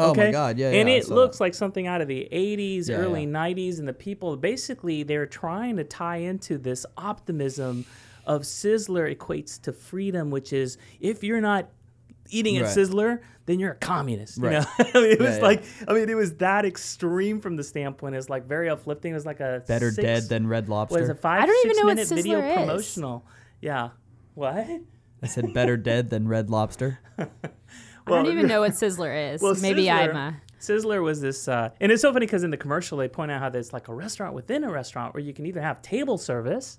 Oh my God, yeah, And yeah, I it looks that. like something out of the 80s, Yeah, early yeah. 90s, and the people basically they're trying to tie into this optimism of Sizzler equates to freedom, which is if you're not eating at Right. Sizzler, then you're a communist. You know, <laughs> I mean, it Yeah, was yeah. like I mean, it was that extreme from the standpoint. It's like very uplifting. It was like a Better six, dead than Red what is Lobster. it five I don't even six know what minute video is. promotional. Yeah. What? I said better dead than Red Lobster. <laughs> I don't even know what <laughs> Sizzler is. Well, Maybe Sizzler, I'm a. Sizzler was this, uh, and it's so funny because in the commercial they point out how there's like a restaurant within a restaurant where you can either have table service,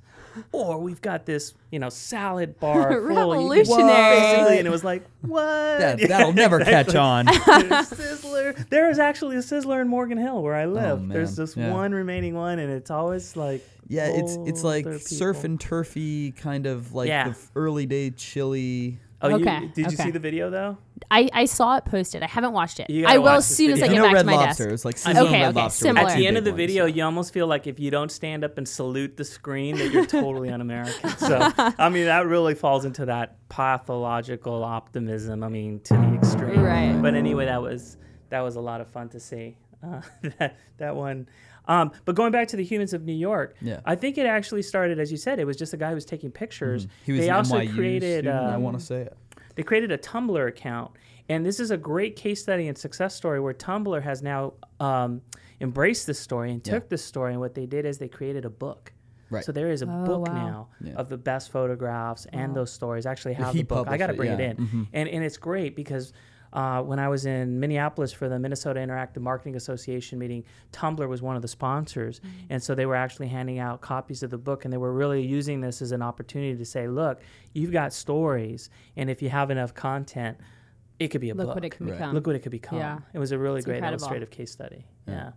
or we've got this, you know, salad bar <laughs> full. Revolutionary. Basically, and it was like, <laughs> what? That, that'll never <laughs> catch on. Sizzler. There is actually a Sizzler in Morgan Hill where I live. There's man. this Yeah. one remaining one, and it's always like, Yeah, it's it's like older surf people. and turfy kind of like Yeah. the f- early day chili. Oh, Okay, you, did you see the video though? I, I saw it posted. I haven't watched it. I will as soon as I get you know back Red to my Lobster? desk. It's like Okay, sizzling okay, Lobster. similar. At the end of the ones, video, yeah. you almost feel like if you don't stand up and salute the screen, that you're totally <laughs> un-American. So, I mean, that really falls into that pathological optimism. I mean, to the extreme. Right. But anyway, that was that was a lot of fun to see. Uh, <laughs> that that one. Um, but going back to the humans of New York, Yeah. I think it actually started, as you said, it was just a guy who was taking pictures. Mm-hmm. He was they an also NYU created. student, I um, want to say it. they created a Tumblr account, and this is a great case study and success story where Tumblr has now um, embraced this story and Yeah. took this story, and what they did is they created a book. Right. So there is a Oh, book wow. now Yeah. of the best photographs and those stories. Actually have he the book. I got to published it, bring yeah. it in, and and it's great because. Uh, when I was in Minneapolis for the Minnesota Interactive Marketing Association meeting, Tumblr was one of the sponsors. And so they were actually handing out copies of the book, and they were really using this as an opportunity to say, look, you've got stories, and if you have enough content, it could be a Look book. what it can Right. become. Look what it could become. Yeah. It was a really It's great incredible. illustrative case study. Yeah.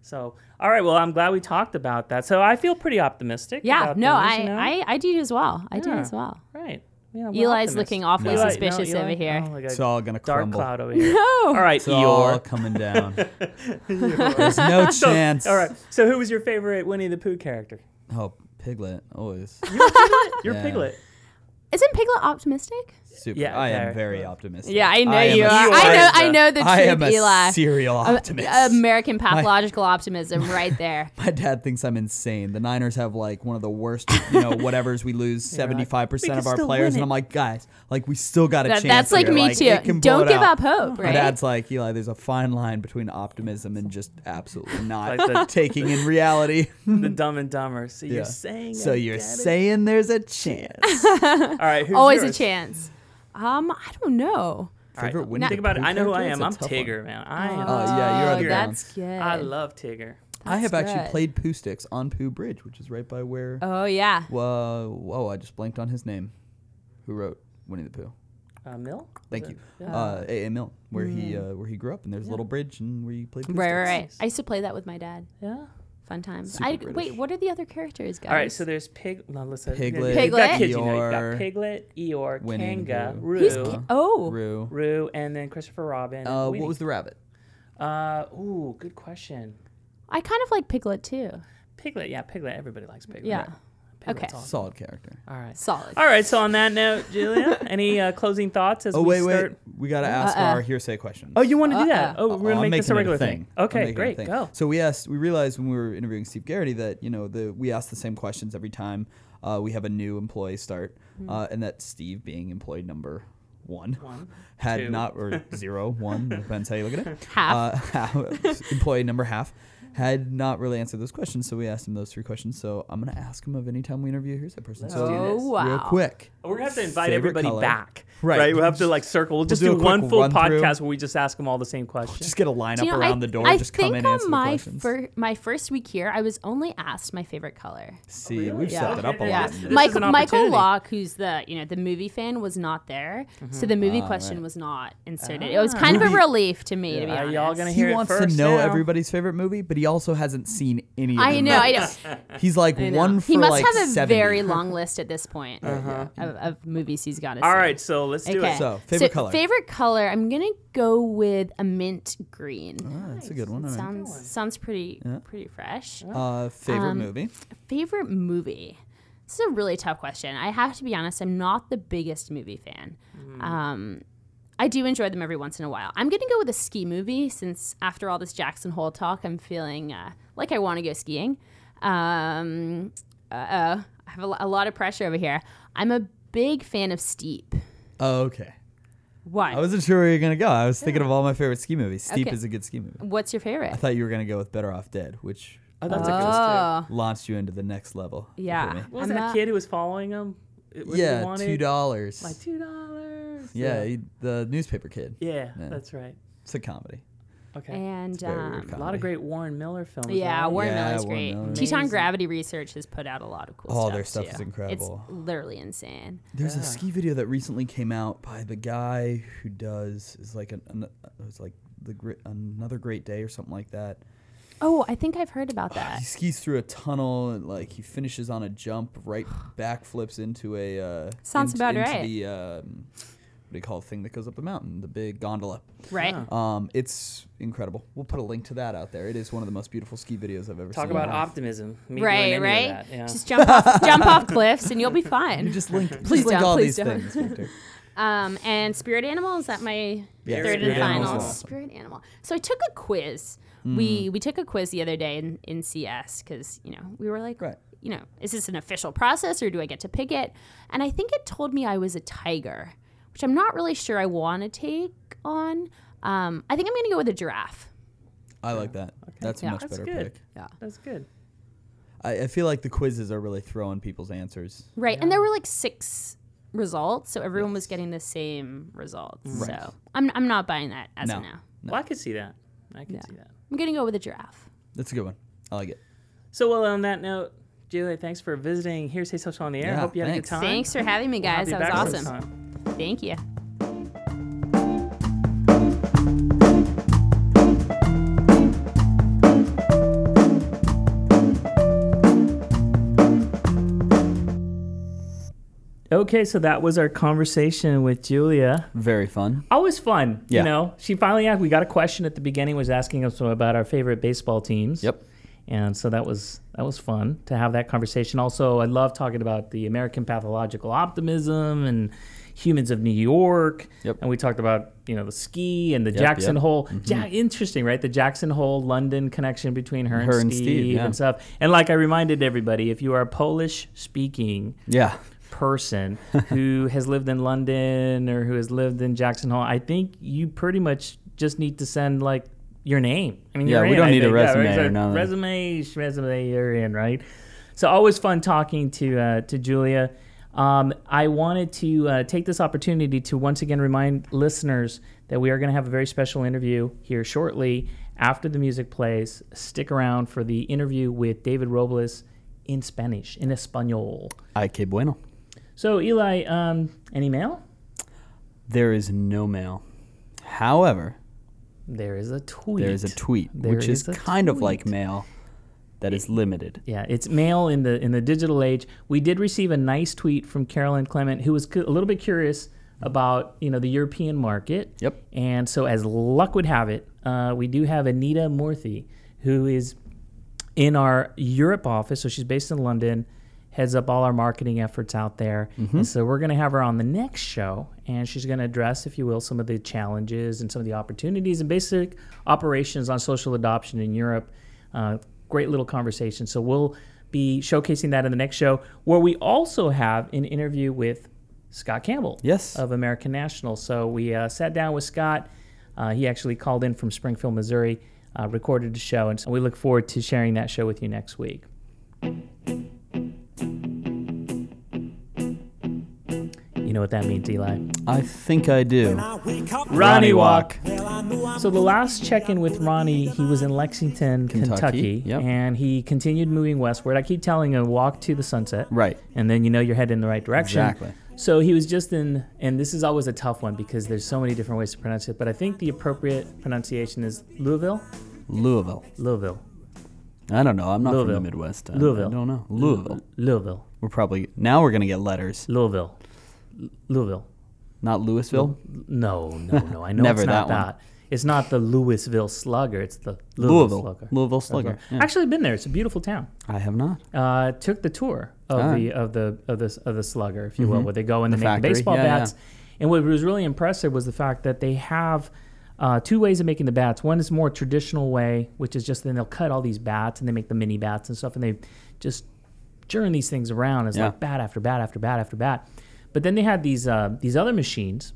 So, all right. Well, I'm glad we talked about that. So I feel pretty optimistic. yeah, about no, things, I, you know? I, I do as well. I do as well. Right. Yeah, we're Eli's optimists. looking awfully Eli- no, suspicious Eli? over here. Oh, like It's all gonna dark crumble. cloud over <laughs> here. No. All right, It's all coming <laughs> down. There's no <laughs> So, chance. all right. So, who was your favorite Winnie the Pooh character? Oh, Piglet, always. Your Yeah. Piglet. Isn't Piglet optimistic? Super. Yeah, I am very optimistic. Yeah, I know I you are. I know. the- I know the truth, I am a Eli. serial optimist. American <laughs> pathological optimism, right there. <laughs> My dad thinks I'm insane. The Niners have like one of the worst, you know, whatever's. We lose <laughs> seventy five percent of our players, and. I'm like, guys, like we still got a That- chance. that's like here. me it too. Don't give out. up hope, My right? dad's like, Eli, there's a fine line between optimism and just absolutely not Like the- taking in reality. the Dumb and Dumber. So you're saying. So I you're get it? saying there's a chance. All right. Who's Always yours? a chance. Um, I don't know. All right, Favorite Winnie Think about it. I know who I am. I'm That's a tough one. Tigger, man. I am. Oh, yeah, you're on the Tigger. That's good. I love Tigger. I have That's actually played Pooh Sticks on Pooh Bridge, which is right by where. Oh yeah. Whoa, whoa! I just blanked on his name. Who wrote Winnie the Pooh? uh, Mill. Thank you. Yeah. Uh, A. A. Milne, where he Mm. uh, where he grew up, and there's a little bridge and where he played. Right, right, right. I used to play that with my dad. yeah. Fun times. Super I British. wait. What are the other characters, guys? All right, so there's Pig. No, listen. Piglet, You've got kids, you know. You've got Piglet, Eeyore, Winnie, Kanga, Roo. Roo, Ki- oh Rue. Roo, and then Christopher Robin. Uh, what was the rabbit? Uh, ooh, good question. I kind of like Piglet too. Piglet, yeah, Piglet. Everybody likes Piglet. Yeah. Piglet's Okay. awesome. Solid character. All right. Solid. All right. So on that note, Julia, <laughs> any uh, closing thoughts as Oh we wait, start? wait. We gotta ask Uh-uh. our hearsay questions. Oh, you want to do that? Uh-uh. Oh, we're gonna I'm make this a making it regular thing. thing. Okay, making it a great. thing. Go. So we asked, we realized when we were interviewing Steve Garrity that you know the we asked the same questions every time uh, we have a new employee start, Hmm. uh, and that Steve, being employee number one, One, <laughs> had two. not or zero, one depends how you look at it. <laughs> Half. Uh, half employee number half had not really answered those questions, so we asked him those three questions. So I'm gonna ask him of any time we interview a that person. Let's so do oh this. wow. real quick, We're gonna have to invite Favorite everybody color. back. Right. Right. We'll have to like circle. We'll just do do, one full run-through. podcast where we just ask them all the same questions. just get a lineup Do you know, around I, the door. I just come in, on answer the my questions. fir- my first week here, I was only asked my favorite color. See, Really? we've Yeah. set that up a Okay, Yeah, lot. This is Michael an Michael. Locke, who's the you know the movie fan, was not there, so the movie Ah, question right. was not inserted. it was Ah. kind of a relief to me, to be Are y'all gonna He hear it wants to know now. everybody's favorite movie, but he also hasn't seen any. Of I know, I movies. know. He's like I one for he must have a very long list at this point Uh-huh. Of, of movies he's got to see. All right, so let's do Okay. it. So, favorite color. Favorite color. I'm gonna go with a mint green. Ah, that's a good one. all right. Sounds sounds pretty Yeah. pretty fresh. Uh, favorite Um, movie? Favorite movie. This is a really tough question. I have to be honest. I'm not the biggest movie fan. Um, I do enjoy them every once in a while. I'm gonna go with a ski movie since after all this Jackson Hole talk, I'm feeling uh, like I want to go skiing. Um, uh, uh, I have a, a lot of pressure over here. I'm a big fan of Steep. Oh, okay. Why? I wasn't sure where you're gonna go. I was thinking of all my favorite ski movies. Steep Okay. is a good ski movie. What's your favorite? I thought you were gonna go with Better Off Dead, which Oh, that's a good one. oh, launched you into the next level. for Yeah. me. What was I'm that not- kid who was following him? It- what he Yeah, wanted? two dollars. Like two dollars. Yeah, he, the newspaper kid. yeah, Yeah. that's right. It's a comedy. Okay. and It's very weird um, a lot of great Warren Miller films. yeah, right? Warren Yeah, Miller's Warren great. Miller. Teton Gravity Research has put out a lot of cool stuff. All stuff. their stuff too. is incredible. It's literally insane. There's Yeah. a ski video that recently came out by the guy who does is like an, an it's like the gr- another great day or something like that. Oh, I think I've heard about <sighs> that. He skis through a tunnel and like he finishes on a jump, right back flips into a uh, Sounds into, about into right. The um, what do you call the thing that goes up the mountain? The big gondola. Right? Yeah. Um, it's incredible. We'll put a link to that out there. It is one of the most beautiful ski videos I've ever Talk seen. Talk about in my life. optimism. Me Right, right. that, Yeah. Just jump off, <laughs> jump off cliffs, and you'll be fine. You just link, <laughs> Please just link all please these don't. things, Victor. <laughs> Um, and Spirit Animal is that my Yeah, third and final awesome. Spirit Animal. So I took a quiz. We we took a quiz the other day in, in CS because you know we were like, Right. you know, is this an official process or do I get to pick it? And I think it told me I was a tiger, which I'm not really sure I want to take on. Um, I think I'm going to go with a giraffe. I like that. That's a Yeah. much That's better good. pick. Yeah. That's good. I, I feel like the quizzes are really throwing people's answers. Right. And there were like six results, so everyone was getting the same results. Right. So I'm, I'm not buying that as No. of now. No. Well, I could see that. I could Yeah. see that. I'm going to go with a giraffe. That's a good one. I like it. So, well, on that note, Julia, thanks for visiting Hearsay Social on the Air. Yeah, Hope you had a good time. Thanks for having me, We'll guys. that was back awesome. Sometime. Thank you. Okay, so that was our conversation with Julia. Very fun. Always fun, Yeah. you know. She finally asked. We got a question at the beginning, was asking us about our favorite baseball teams. Yep. and so that was that was fun to have that conversation. Also, I love talking about the American pathological optimism and humans of New York. Yep. And we talked about you know the ski and the Yep, Jackson yep. Hole. Ja- interesting, right? The Jackson Hole London connection between her, Her and and Steve, Steve, yeah. and stuff. And like I reminded everybody, if you are a Polish speaking Yeah. person <laughs> who has lived in London or who has lived in Jackson Hole, I think you pretty much just need to send like your name. I mean, Yeah, we in, don't I need a think. Yeah, resume right, or so nothing. Resume, resume, you're in, right? So always fun talking to uh, to Julia. Um, I wanted to uh, take this opportunity to once again remind listeners that we are going to have a very special interview here shortly after the music plays. Stick around for the interview with David Robles in Spanish, in Espanol. Ay, qué bueno. So, Eli, um, any mail? There is no mail. However, There is a tweet. there is a tweet, There which is, is kind of like mail that is limited. Yeah, it's mail in the in the digital age. We did receive a nice tweet from Carolyn Clement, who was cu- a little bit curious about you know the European market. Yep. And so, as luck would have it, uh, we do have Anita Murthy, who is in our Europe office. So she's based in London, heads up all our marketing efforts out there. And so we're going to have her on the next show, and she's going to address, if you will, some of the challenges and some of the opportunities and basic operations on social adoption in Europe. Uh, great little conversation. So we'll be showcasing that in the next show, where we also have an interview with Scott Campbell Yes. of American National. So we uh, sat down with Scott. Uh, he actually called in from Springfield, Missouri, uh, recorded the show, and so we look forward to sharing that show with you next week. You know what that means, Eli? I think I do. Ronnie Walk. So the last check-in with Ronnie, he was in Lexington, Kentucky, Kentucky, yep. and he continued moving westward. I keep telling him, walk to the sunset. Right. and then you know you're heading in the right direction. Exactly. So he was just in, and this is always a tough one because there's so many different ways to pronounce it. But I think the appropriate pronunciation is Louisville. Louisville. Louisville. I don't know. I'm not Louisville. from the Midwest. I, Louisville. I don't know. Louisville. Louisville. We're probably now we're gonna get letters, Louisville. Louisville. not Louisville. No, no, no. I know <laughs> Never it's not that that. It's not the Louisville Slugger. It's the Louisville, Louisville. Slugger. Louisville Slugger. Yeah. Actually, been there. It's a beautiful town. I have not. uh, took the tour of Ah. the of the of the of the slugger, if you will, where they go and The they make the baseball Yeah, yeah. bats. And what was really impressive was the fact that they have uh, two ways of making the bats. One is more traditional way, which is just then they'll cut all these bats and they make the mini bats and stuff, and they just churn these things around. It's Yeah. like bat after bat after bat after bat. But then they had these uh, these other machines,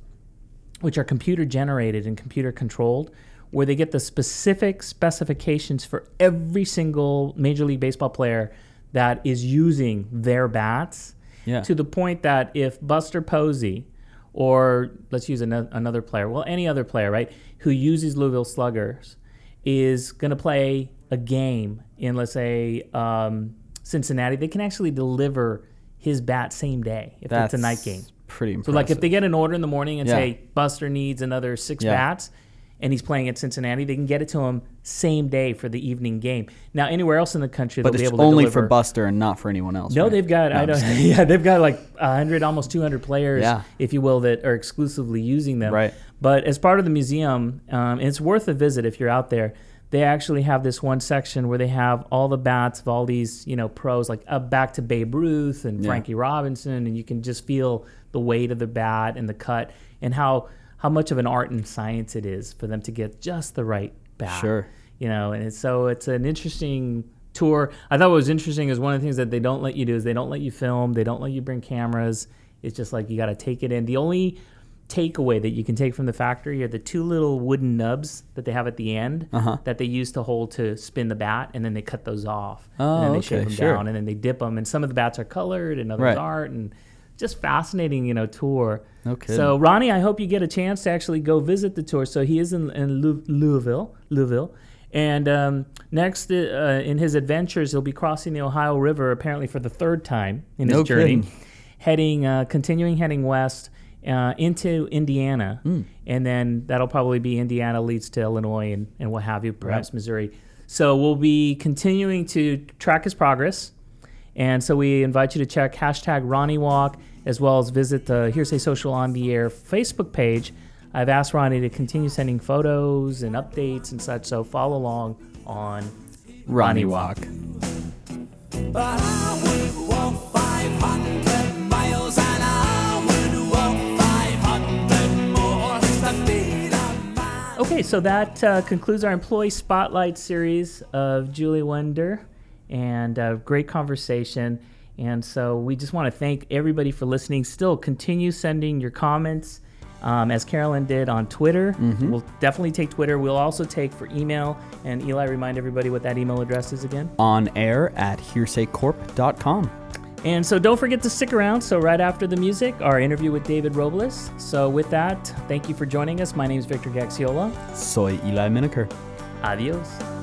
which are computer generated and computer controlled, where they get the specific specifications for every single Major League Baseball player that is using their bats Yeah. to the point that if Buster Posey or let's use ano- another player, well, any other player, right, who uses Louisville Sluggers is going to play a game in, let's say, um, Cincinnati, they can actually deliver his bat same day if That's it's a night game. Pretty impressive. So like if they get an order in the morning and Yeah. say Buster needs another six Yeah. bats and he's playing at Cincinnati, they can get it to him same day for the evening game. Now anywhere else in the country but they'll it's be able to only deliver. for Buster and not for anyone else. No, right? they've got No, I don't <laughs> yeah, they've got like 100 almost 200 players Yeah. if you will that are exclusively using them. Right. But as part of the museum, um, and it's worth a visit if you're out there. They actually have this one section where they have all the bats of all these, you know, pros like uh, back to Babe Ruth and Yeah. Frankie Robinson, and you can just feel the weight of the bat and the cut and how how much of an art and science it is for them to get just the right bat Sure. you know and it's, so it's an interesting tour i thought what was interesting is one of the things that they don't let you do is they don't let you film they don't let you bring cameras it's just like you got to take it in the only takeaway that you can take from the factory are the two little wooden nubs that they have at the end Uh-huh. that they use to hold to spin the bat and then they cut those off Oh, and then they okay, shave them sure. down and then they dip them and some of the bats are colored and others Right. aren't and just fascinating you know tour Okay. so ronnie i hope you get a chance to actually go visit the tour so he is in, in louisville louisville and um, next uh, in his adventures he'll be crossing the ohio river apparently for the third time in his No journey kidding. heading uh, continuing heading west uh, into indiana Hmm. and then that'll probably be indiana leads to illinois and, and what have you perhaps Right. missouri so we'll be continuing to track his progress and so we invite you to check hashtag Ronnie Walk as well as visit the Hearsay Social on the Air Facebook page. I've asked Ronnie to continue sending photos and updates and such, so follow along on Ronnie Walk. But I would walk Okay, so that uh, concludes our employee spotlight series of Julia Winder, and uh, great conversation. And so we just want to thank everybody for listening. Still, continue sending your comments, um, as Carolyn did on Twitter. We'll definitely take Twitter. We'll also take for email. And Eli, remind everybody what that email address is again. On air at hearsaycorp.com. And so don't forget to stick around. So, right after the music, our interview with David Robles. So, with that, thank you for joining us. My name is Victor Gaxiola. Soy Eli Miniker. Adios.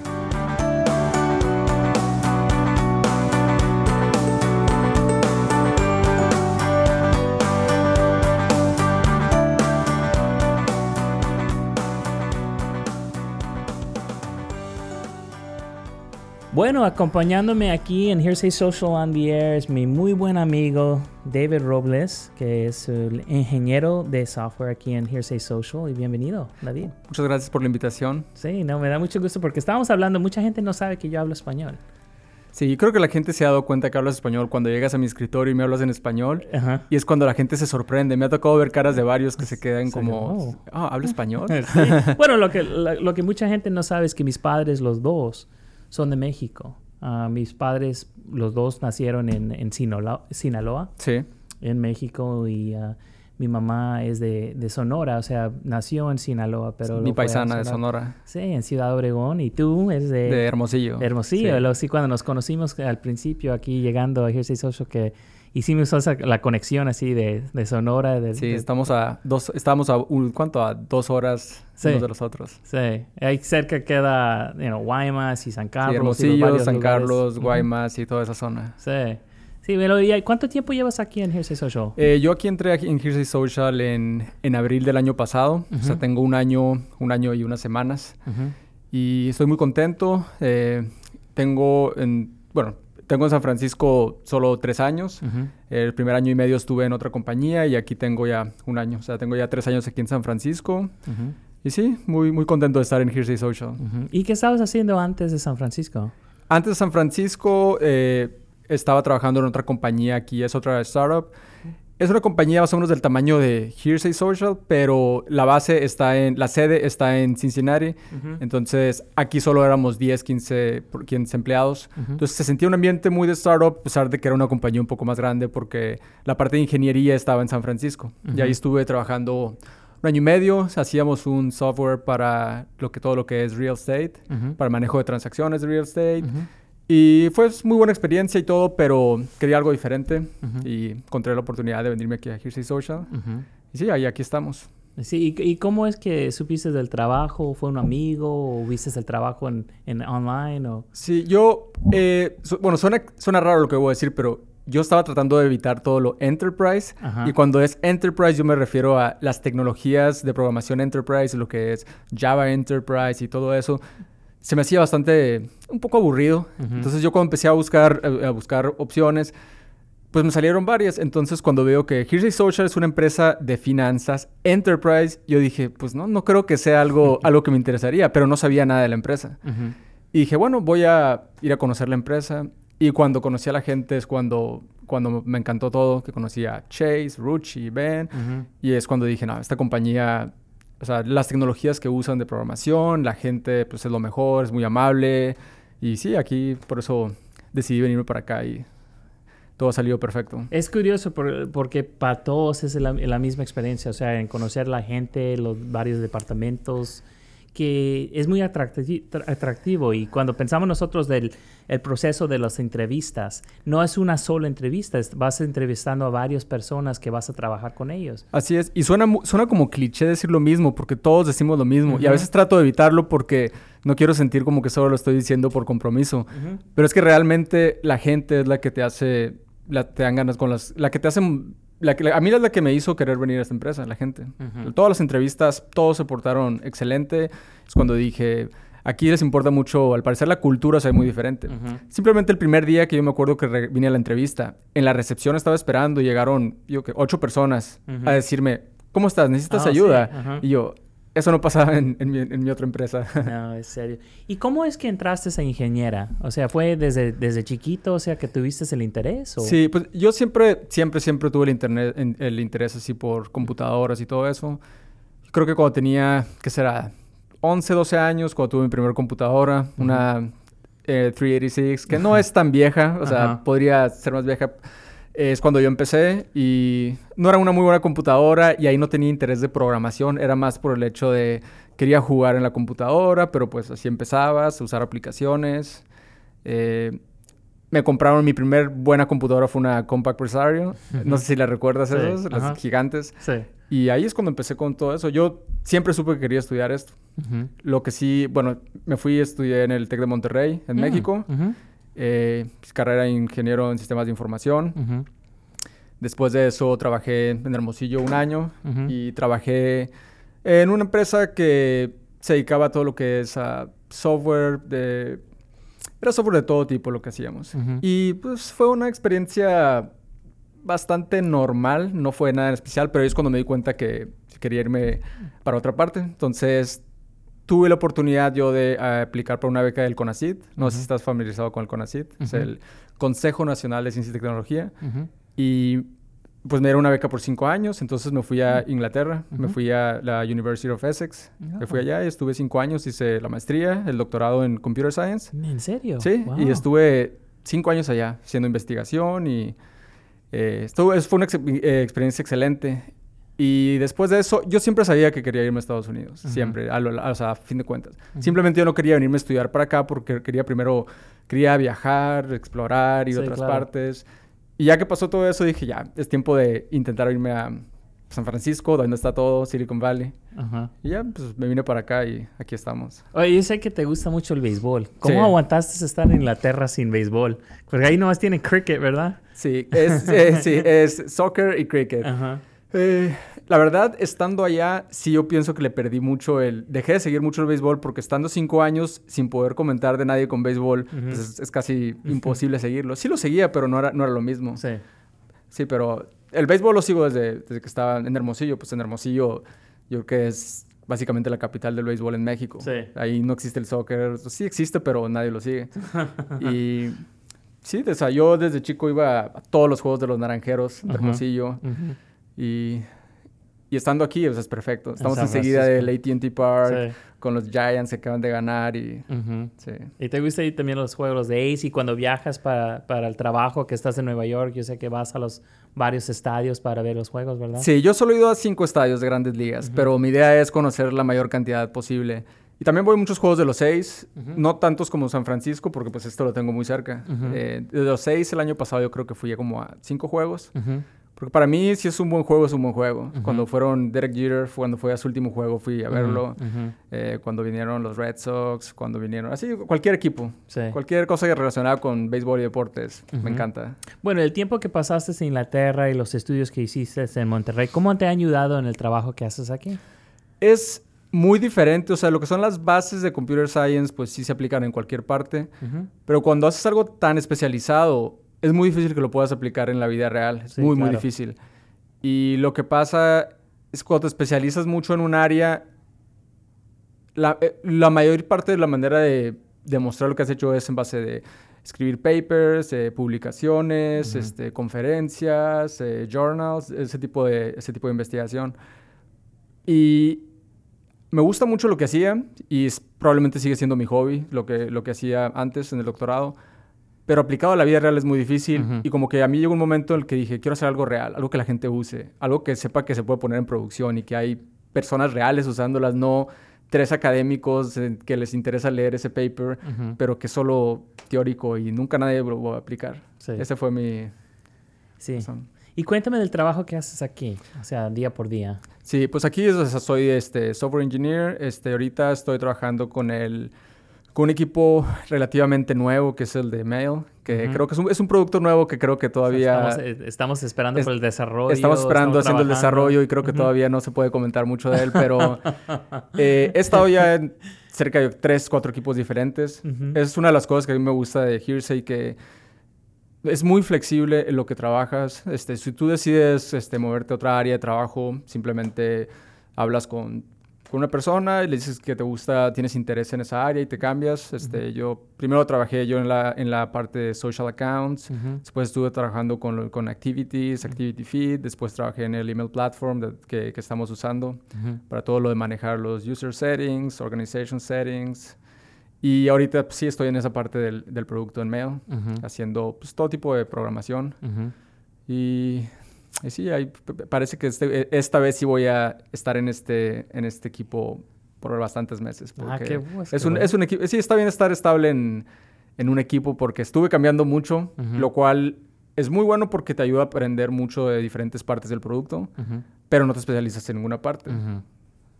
Bueno, acompañándome aquí en Hearsay Social on the Air es mi muy buen amigo David Robles, que es el ingeniero de software aquí en Hearsay Social. Y bienvenido, David. Muchas gracias por la invitación. Sí, no, me da mucho gusto porque estábamos hablando, mucha gente no sabe que yo hablo español. Sí, yo creo que la gente se ha dado cuenta que hablas español cuando llegas a mi escritorio y me hablas en español. Ajá. Y es cuando la gente se sorprende. Me ha tocado ver caras de varios que se quedan como, oh. ah, ¿habla español? <laughs> Sí. Bueno, lo que, lo que mucha gente no sabe es que mis padres, los dos, son de México. Ah, mis padres, los dos, nacieron en, en Sinaloa, Sinaloa, Sí. en México, y ah, mi mamá es de, de Sonora, o sea, nació en Sinaloa, pero... mi paisana de Sonora, Sí, en Ciudad Obregón, y tú eres de... de Hermosillo. de Hermosillo. Sí. Sí, cuando nos conocimos al principio aquí llegando a Hearsay Social, que hicimos esa- la conexión así de, de Sonora. De, Sí, de- estamos a dos, estamos a, un- ¿cuánto? A dos horas Sí. unos de los otros. Sí, ahí cerca queda you know, Guaymas y San Carlos. Sí, y Hermosillo, varios San lugares. Carlos. Guaymas y toda esa zona. Sí. Sí, pero ¿y cuánto tiempo llevas aquí en Hearsay Social? Eh, yo aquí entré aquí en Hearsay Social en, en abril del año pasado. O sea, tengo un año, un año y unas semanas. Ujú. Y estoy muy contento. Eh, tengo, en, bueno, tengo en San Francisco solo tres años. El primer año y medio estuve en otra compañía y aquí tengo ya un año. O sea, tengo ya tres años aquí en San Francisco. Y sí, muy, muy contento de estar en Hearsay Social. Ujú. ¿Y qué estabas haciendo antes de San Francisco? Antes de San Francisco eh, estaba trabajando en otra compañía aquí, es otra startup. Es una compañía más o menos del tamaño de Hearsay Social, pero la base está en, la sede está en Cincinnati. Entonces aquí solo éramos 10, 15, por- 15 empleados. Entonces se sentía un ambiente muy de startup, a pesar de que era una compañía un poco más grande, porque la parte de ingeniería estaba en San Francisco. Y ahí estuve trabajando un año y medio. Hacíamos un software para lo que, todo lo que es real estate, Ujú. para el manejo de transacciones de real estate. Ujú. Y fue muy buena experiencia y todo, pero quería algo diferente. Y encontré la oportunidad de venirme aquí a Hearsay Social. Y sí, ahí aquí estamos. Sí, ¿y, y cómo es que supiste del trabajo? ¿Fue un amigo o viste el trabajo en, en online? O... Sí, yo, eh, bueno, suena, suena raro lo que voy a decir, pero yo estaba tratando de evitar todo lo enterprise. Ajá. Y cuando es enterprise, yo me refiero a las tecnologías de programación enterprise, lo que es Java Enterprise y todo eso. Se me hacía bastante, un poco aburrido. Entonces yo cuando empecé a buscar, a, a buscar opciones, pues me salieron varias. Entonces cuando veo que Hearsay Social es una empresa de finanzas enterprise, yo dije, pues no, no creo que sea algo, <laughs> algo que me interesaría, pero no sabía nada de la empresa. Y dije, bueno, voy a ir a conocer la empresa. Y cuando conocí a la gente es cuando, cuando me encantó todo, que conocí a Chase, Ruchi, Ben. Y es cuando dije, no, esta compañía, o sea, las tecnologías que usan de programación, la gente pues es lo mejor, es muy amable. Y sí, aquí por eso decidí venirme para acá y todo ha salido perfecto. Es curioso por- porque para todos es la, la misma experiencia, o sea, en conocer la gente, los varios departamentos, que es muy atracti- tra- atractivo. Y cuando pensamos nosotros del el proceso de las entrevistas, no es una sola entrevista, es- vas entrevistando a varias personas que vas a trabajar con ellos. Así es, y suena, suena como cliché decir lo mismo, porque todos decimos lo mismo, y a veces trato de evitarlo porque no quiero sentir como que solo lo estoy diciendo por compromiso. Pero es que realmente la gente es la que te hace, la, te dan ganas con las, la que te hacen, la a mí es la que me hizo querer venir a esta empresa, la gente. Todas las entrevistas, todos se portaron excelente. Es cuando dije, aquí les importa mucho, al parecer la cultura se ve muy diferente. Simplemente el primer día que yo me acuerdo que vine a la entrevista, en la recepción estaba esperando y llegaron, yo que ocho personas a decirme, ¿cómo estás? ¿Necesitas Ah, ayuda? sí. Y yo, eso no pasaba en, en mi, en mi otra empresa. No, es serio. ¿Y cómo es que entraste a ingeniera? O sea, ¿fue desde, desde chiquito, o sea, que tuviste el interés? O... Sí, pues yo siempre, siempre, siempre tuve el, internet, en- el interés así por computadoras y todo eso. Creo que cuando tenía, ¿qué será? 11, 12 años, cuando tuve mi primera computadora, una eh, 386, que no <laughs> es tan vieja, o sea, podría ser más vieja. Es cuando yo empecé y no era una muy buena computadora y ahí no tenía interés de programación, era más por el hecho de quería jugar en la computadora, pero pues así empezabas, a usar aplicaciones. Eh, me compraron mi primer buena computadora fue una Compaq Presario. No sé si la recuerdas Sí, esas, las ajá. gigantes. Sí. Y ahí es cuando empecé con todo eso. Yo siempre supe que quería estudiar esto. Ujú. Lo que sí, bueno, me fui y estudié en el TEC de Monterrey, en Mm, México. ujú, Eh, pues, carrera de ingeniero en sistemas de información. Después de eso trabajé en Hermosillo un año y trabajé en una empresa que se dedicaba a todo lo que es ah, software de Era software de todo tipo lo que hacíamos. Ujú. Y pues fue una experiencia bastante normal, no fue nada en especial, pero es cuando me di cuenta que quería irme para otra parte. Entonces tuve la oportunidad yo de eh, aplicar por una beca del CONACYT. No sé si estás familiarizado con el CONACYT. Es Ujú. el Consejo Nacional de Ciencia y Tecnología. Ujú. Y pues me dieron una beca por cinco años, entonces me fui a Inglaterra, me fui a la University of Essex, me fui Ah. allá y estuve cinco años, hice la maestría, el doctorado en Computer Science, ¿En serio? sí, y Wow. estuve cinco años allá haciendo investigación y eh, estuvo, es- fue una ex- eh, experiencia excelente. Y después de eso, yo siempre sabía que quería irme a Estados Unidos, siempre, a, lo- a- o sea, a fin de cuentas. Simplemente yo no quería venirme a estudiar para acá porque quería primero, quería viajar, explorar, ir a Sí, otras claro. partes. Y ya que pasó todo eso, dije, ya, es tiempo de intentar irme a San Francisco, donde está todo, Silicon Valley. Y ya, pues me vine para acá y aquí estamos. Oye, yo sé que te gusta mucho el béisbol. ¿Cómo Sí. aguantaste estar en Inglaterra sin béisbol? Porque ahí nomás tienen cricket, ¿verdad? Sí, es, eh, sí, <laughs> es soccer y cricket. Ajá. Eh, la verdad, estando allá, sí yo pienso que le perdí mucho el... Dejé de seguir mucho el béisbol porque estando cinco años sin poder comentar de nadie con béisbol, pues es, es casi imposible seguirlo. Sí lo seguía, pero no era, no era lo mismo. Sí. Sí, pero el béisbol lo sigo desde, desde que estaba en Hermosillo. Pues en Hermosillo yo creo que es básicamente la capital del béisbol en México. Sí. Ahí no existe el soccer. Sí existe, pero nadie lo sigue. <laughs> y sí, o sea, yo desde chico iba a todos los juegos de los Naranjeros de. Hermosillo. Ujú. Y, y estando aquí, pues es perfecto. Estamos enseguida del. AT&T Park, Sí. con los Giants que acaban de ganar y... Ujú. Sí. ¿Y te gusta ir también los juegos de Ace? Y cuando viajas para, para el trabajo, que estás en Nueva York, yo sé que vas a los varios estadios para ver los juegos, ¿verdad? Sí, yo solo he ido a cinco estadios de grandes ligas, pero mi idea es conocer la mayor cantidad posible. Y también voy a muchos juegos de los seis, no tantos como San Francisco, porque pues esto lo tengo muy cerca. Ujú. Eh, de los seis, el año pasado yo creo que fui a como a cinco juegos. Ujú. Porque para mí, si es un buen juego, es un buen juego. Cuando fueron Derek Jeter, cuando fue a su último juego, fui a verlo. Eh, cuando vinieron los Red Sox, cuando vinieron... Así, cualquier equipo. Sí. Cualquier cosa relacionada con béisbol y deportes. Me encanta. Bueno, el tiempo que pasaste en Inglaterra y los estudios que hiciste en Monterrey, ¿cómo te ha ayudado en el trabajo que haces aquí? Es muy diferente. O sea, lo que son las bases de Computer Science, pues sí se aplican en cualquier parte. Pero cuando haces algo tan especializado, es muy difícil que lo puedas aplicar en la vida real. Es Sí, muy, muy claro. difícil. Y lo que pasa es cuando te especializas mucho en un área, la, eh, la mayor parte de la manera de demostrar lo que has hecho es en base de escribir papers, eh, publicaciones, Ujú. este, conferencias, eh, journals, ese tipo, de, ese tipo de investigación. Y me gusta mucho lo que hacía y es- probablemente sigue siendo mi hobby, lo que, lo que hacía antes en el doctorado. Pero aplicado a la vida real es muy difícil Ujú. y como que a mí llegó un momento en el que dije, quiero hacer algo real, algo que la gente use, algo que sepa que se puede poner en producción y que hay personas reales usándolas, no tres académicos eh, que les interesa leer ese paper, Ujú. pero que es solo teórico y nunca nadie lo va a aplicar. Sí. Ese fue mi... Sí. razón. Y cuéntame del trabajo que haces aquí, o sea, día por día. Sí, pues aquí o sea, soy este, software engineer. Este, ahorita estoy trabajando con, el, con un equipo relativamente nuevo que es el de Mail, que creo que es un, es un producto nuevo que creo que todavía Estamos, eh, estamos esperando es- por el desarrollo. estamos esperando estamos haciendo el desarrollo y creo que todavía no se puede comentar mucho de él, pero eh, he estado ya en cerca de tres, cuatro equipos diferentes. Ujú. Es una de las cosas que a mí me gusta de Hearsay, que es muy flexible en lo que trabajas. Este, si tú decides este, moverte a otra área de trabajo, simplemente hablas con, con una persona y le dices que te gusta, tienes interés en esa área y te cambias. Este, Yo primero trabajé yo en la, en la parte de social accounts. Ujú. Después estuve trabajando con, con Activities, Activity Feed. Después trabajé en el email platform de- que, que estamos usando para todo lo de manejar los user settings, organization settings. Y ahorita pues, sí estoy en esa parte del, del producto en Mail, haciendo pues, todo tipo de programación. Y, y sí, p- parece que este- esta vez sí voy a estar en este, en este equipo por bastantes meses. Ah, qué es, qué un, bueno. es un equipo. Sí, está bien estar estable en, en un equipo porque estuve cambiando mucho, lo cual es muy bueno porque te ayuda a aprender mucho de diferentes partes del producto, pero no te especializas en ninguna parte.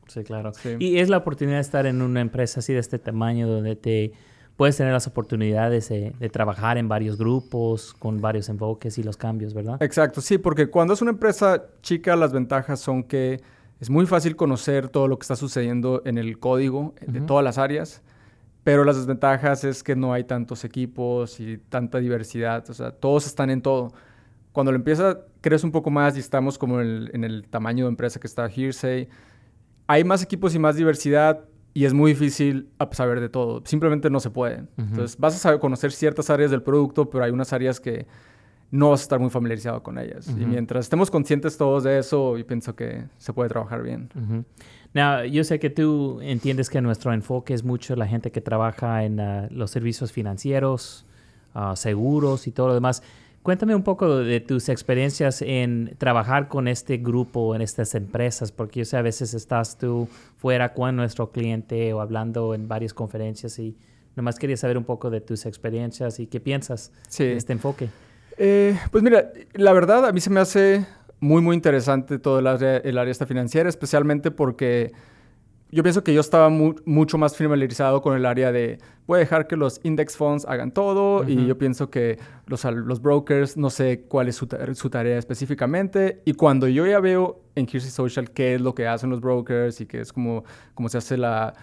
Sí, claro. Sí. Y es la oportunidad de estar en una empresa así de este tamaño donde te puedes tener las oportunidades de, de trabajar en varios grupos, con varios enfoques y los cambios, ¿verdad? Exacto, sí, porque cuando es una empresa chica, las ventajas son que es muy fácil conocer todo lo que está sucediendo en el código de Ujú. todas las áreas pero las desventajas es que no hay tantos equipos y tanta diversidad, o sea, todos están en todo. Cuando lo empieza, crees un poco más y estamos como en el, en el tamaño de empresa que está Hearsay, hay más equipos y más diversidad y es muy difícil ap- saber de todo. Simplemente no se puede. Entonces vas a saber conocer ciertas áreas del producto, pero hay unas áreas que no vas a estar muy familiarizado con ellas. Y mientras estemos conscientes todos de eso, yo pienso que se puede trabajar bien. Now, yo sé que tú entiendes que nuestro enfoque es mucho la gente que trabaja en ah, los servicios financieros, ah, seguros y todo lo demás. Cuéntame un poco de tus experiencias en trabajar con este grupo, en estas empresas, porque yo sé a veces estás tú fuera con nuestro cliente o hablando en varias conferencias y nomás quería saber un poco de tus experiencias y qué piensas Sí. de este enfoque. Eh, pues mira, la verdad a mí se me hace muy, muy interesante todo el área, el área esta financiera, especialmente porque yo pienso que yo estaba mu- mucho más familiarizado con el área de voy a dejar que los index funds hagan todo y yo pienso que los, brokers no sé cuál es su, ta- su tarea específicamente y cuando yo ya veo en Hearsay Social qué es lo que hacen los brokers y qué es como, como se hace la,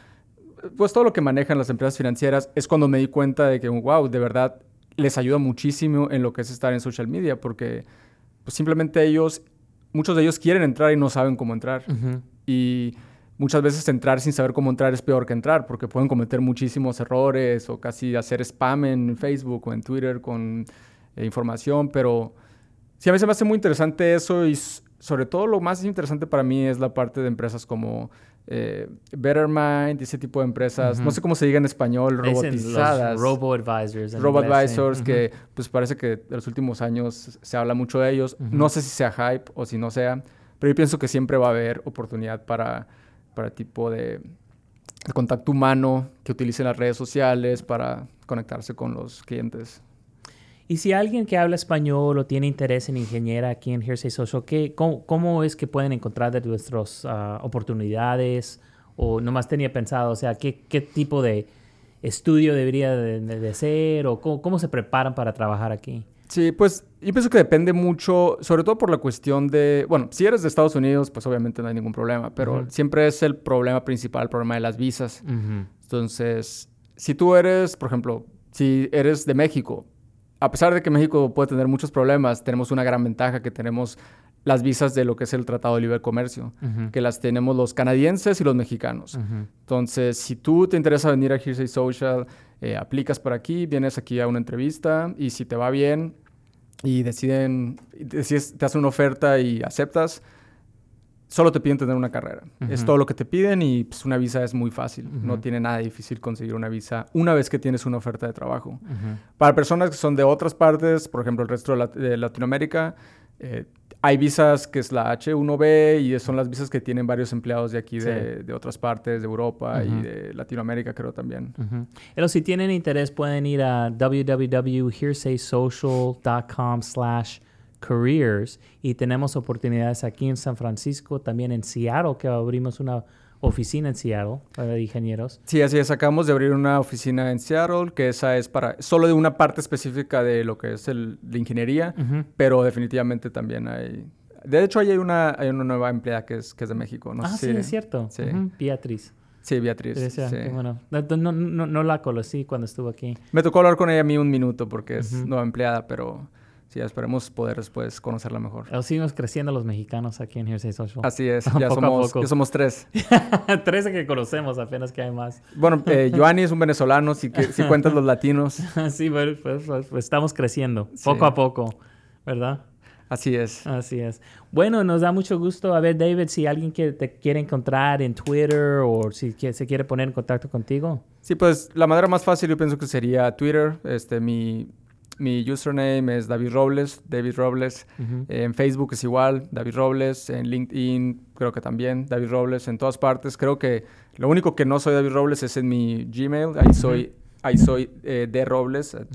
pues todo lo que manejan las empresas financieras, es cuando me di cuenta de que, wow, de verdad les ayuda muchísimo en lo que es estar en social media, porque pues, simplemente ellos, muchos de ellos quieren entrar y no saben cómo entrar. Y muchas veces entrar sin saber cómo entrar es peor que entrar, porque pueden cometer muchísimos errores o casi hacer spam en Facebook o en Twitter con eh, información, pero sí, a mí se me hace muy interesante eso y sobre todo lo más interesante para mí es la parte de empresas como eh, Bettermind, ese tipo de empresas, no sé cómo se diga en español, robotizadas. En Robo. Advisors, que pues parece que en los últimos años se habla mucho de ellos. No sé si sea hype o si no sea, pero yo pienso que siempre va a haber oportunidad para, para tipo de, contacto humano que utilice las redes sociales para conectarse con los clientes. Y si alguien que habla español o tiene interés en ingeniera aquí en Hearsay Social, ¿qué, cómo, cómo es que pueden encontrar de nuestras ah, oportunidades? O nomás tenía pensado, o sea, ¿qué, qué tipo de estudio debería de, de- de ser? ¿O cómo, cómo se preparan para trabajar aquí? Sí, pues yo pienso que depende mucho, sobre todo por la cuestión de, bueno, si eres de Estados Unidos, pues obviamente no hay ningún problema, pero siempre es el problema principal, el problema de las visas. Entonces, si tú eres, por ejemplo, si eres de México, a pesar de que México puede tener muchos problemas, tenemos una gran ventaja que tenemos las visas de lo que es el Tratado de Libre Comercio, que las tenemos los canadienses y los mexicanos. Entonces, si tú te interesa venir a Hearsay Social, eh, aplicas por aquí, vienes aquí a una entrevista y si te va bien y deciden, decides- te hacen una oferta y aceptas, solo te piden tener una carrera. Es todo lo que te piden y pues, una visa es muy fácil. No tiene nada difícil conseguir una visa una vez que tienes una oferta de trabajo. Para personas que son de otras partes, por ejemplo, el resto de, Lat- de Latinoamérica, eh, hay visas que es la H1B y son las visas que tienen varios empleados de aquí, de, de otras partes, de Europa y de Latinoamérica, creo también. Pero si tienen interés, pueden ir a www.hearsaysocial.com slash careers y tenemos oportunidades aquí en San Francisco, también en Seattle, que abrimos una oficina en Seattle para ingenieros. Sí, así es. Acabamos de abrir una oficina en Seattle, que esa es para solo de una parte específica de lo que es el, la ingeniería, pero definitivamente también hay... De hecho, ahí hay una, hay una nueva empleada que es, que es de México. No ah, sí, es cierto. Sí, Beatriz. sí Beatriz. Decía, sí. bueno. No, no, no, no la conocí cuando estuvo aquí. Me tocó hablar con ella a mí un minuto porque es nueva empleada, pero sí, esperemos poder después conocerla mejor. Pero seguimos creciendo los mexicanos aquí en Hearsay Social. Así es, <laughs> ya somos, ya somos tres. <laughs> Trece que conocemos, apenas que hay más. Bueno, eh, <laughs> Joanny es un venezolano, si, que, si cuentas los latinos. sí, bueno, pues, pues, pues estamos creciendo, Sí. poco a poco, ¿verdad? Así es. Así es. Bueno, nos da mucho gusto. A ver, David, si alguien que te quiere encontrar en Twitter o si que- se quiere poner en contacto contigo. Sí, pues la manera más fácil yo pienso que sería Twitter. Este, mi, mi username es David Robles, David Robles. En Facebook es igual, David Robles. En LinkedIn creo que también, David Robles. En todas partes. Creo que lo único que no soy David Robles es en mi Gmail. Ahí soy, ahí soy eh,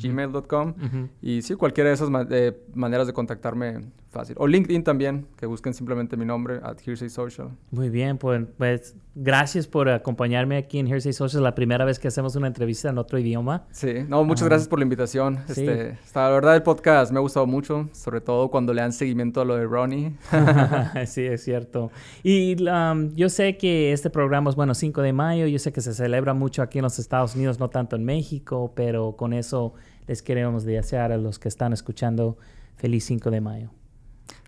gmail.com. Y sí, cualquiera de esas ma- eh, maneras de contactarme fácil. O LinkedIn también, que busquen simplemente mi nombre, at Hearsay Social. Muy bien, pues, pues gracias por acompañarme aquí en Hearsay Social, la primera vez que hacemos una entrevista en otro idioma. Sí, no, muchas Ah. gracias por la invitación. Sí. Este, está- la verdad, el podcast me ha gustado mucho, sobre todo cuando le dan seguimiento a lo de Ronnie. <laughs> <laughs> sí, es cierto. Y um, yo sé que este programa es, bueno, 5 de mayo, yo sé que se celebra mucho aquí en los Estados Unidos, no tanto en México, pero con eso les queremos desear a los que están escuchando feliz 5 de mayo.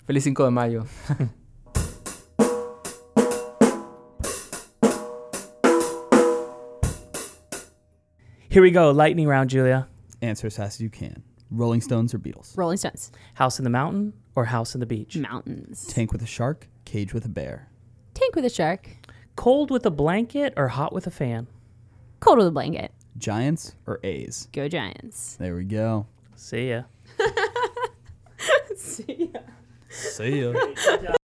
Feliz 5 de mayo. <laughs> Here we go, lightning round, Julia. Answer as fast as you can. Rolling Stones or Beatles? Rolling Stones. House in the mountain or house in the beach? Mountains. Tank with a shark, cage with a bear. Tank with a shark. Cold with a blanket or hot with a fan? Cold with a blanket. Giants or A's? Go Giants. There we go. See ya. <laughs> See ya. 谁赢 <laughs>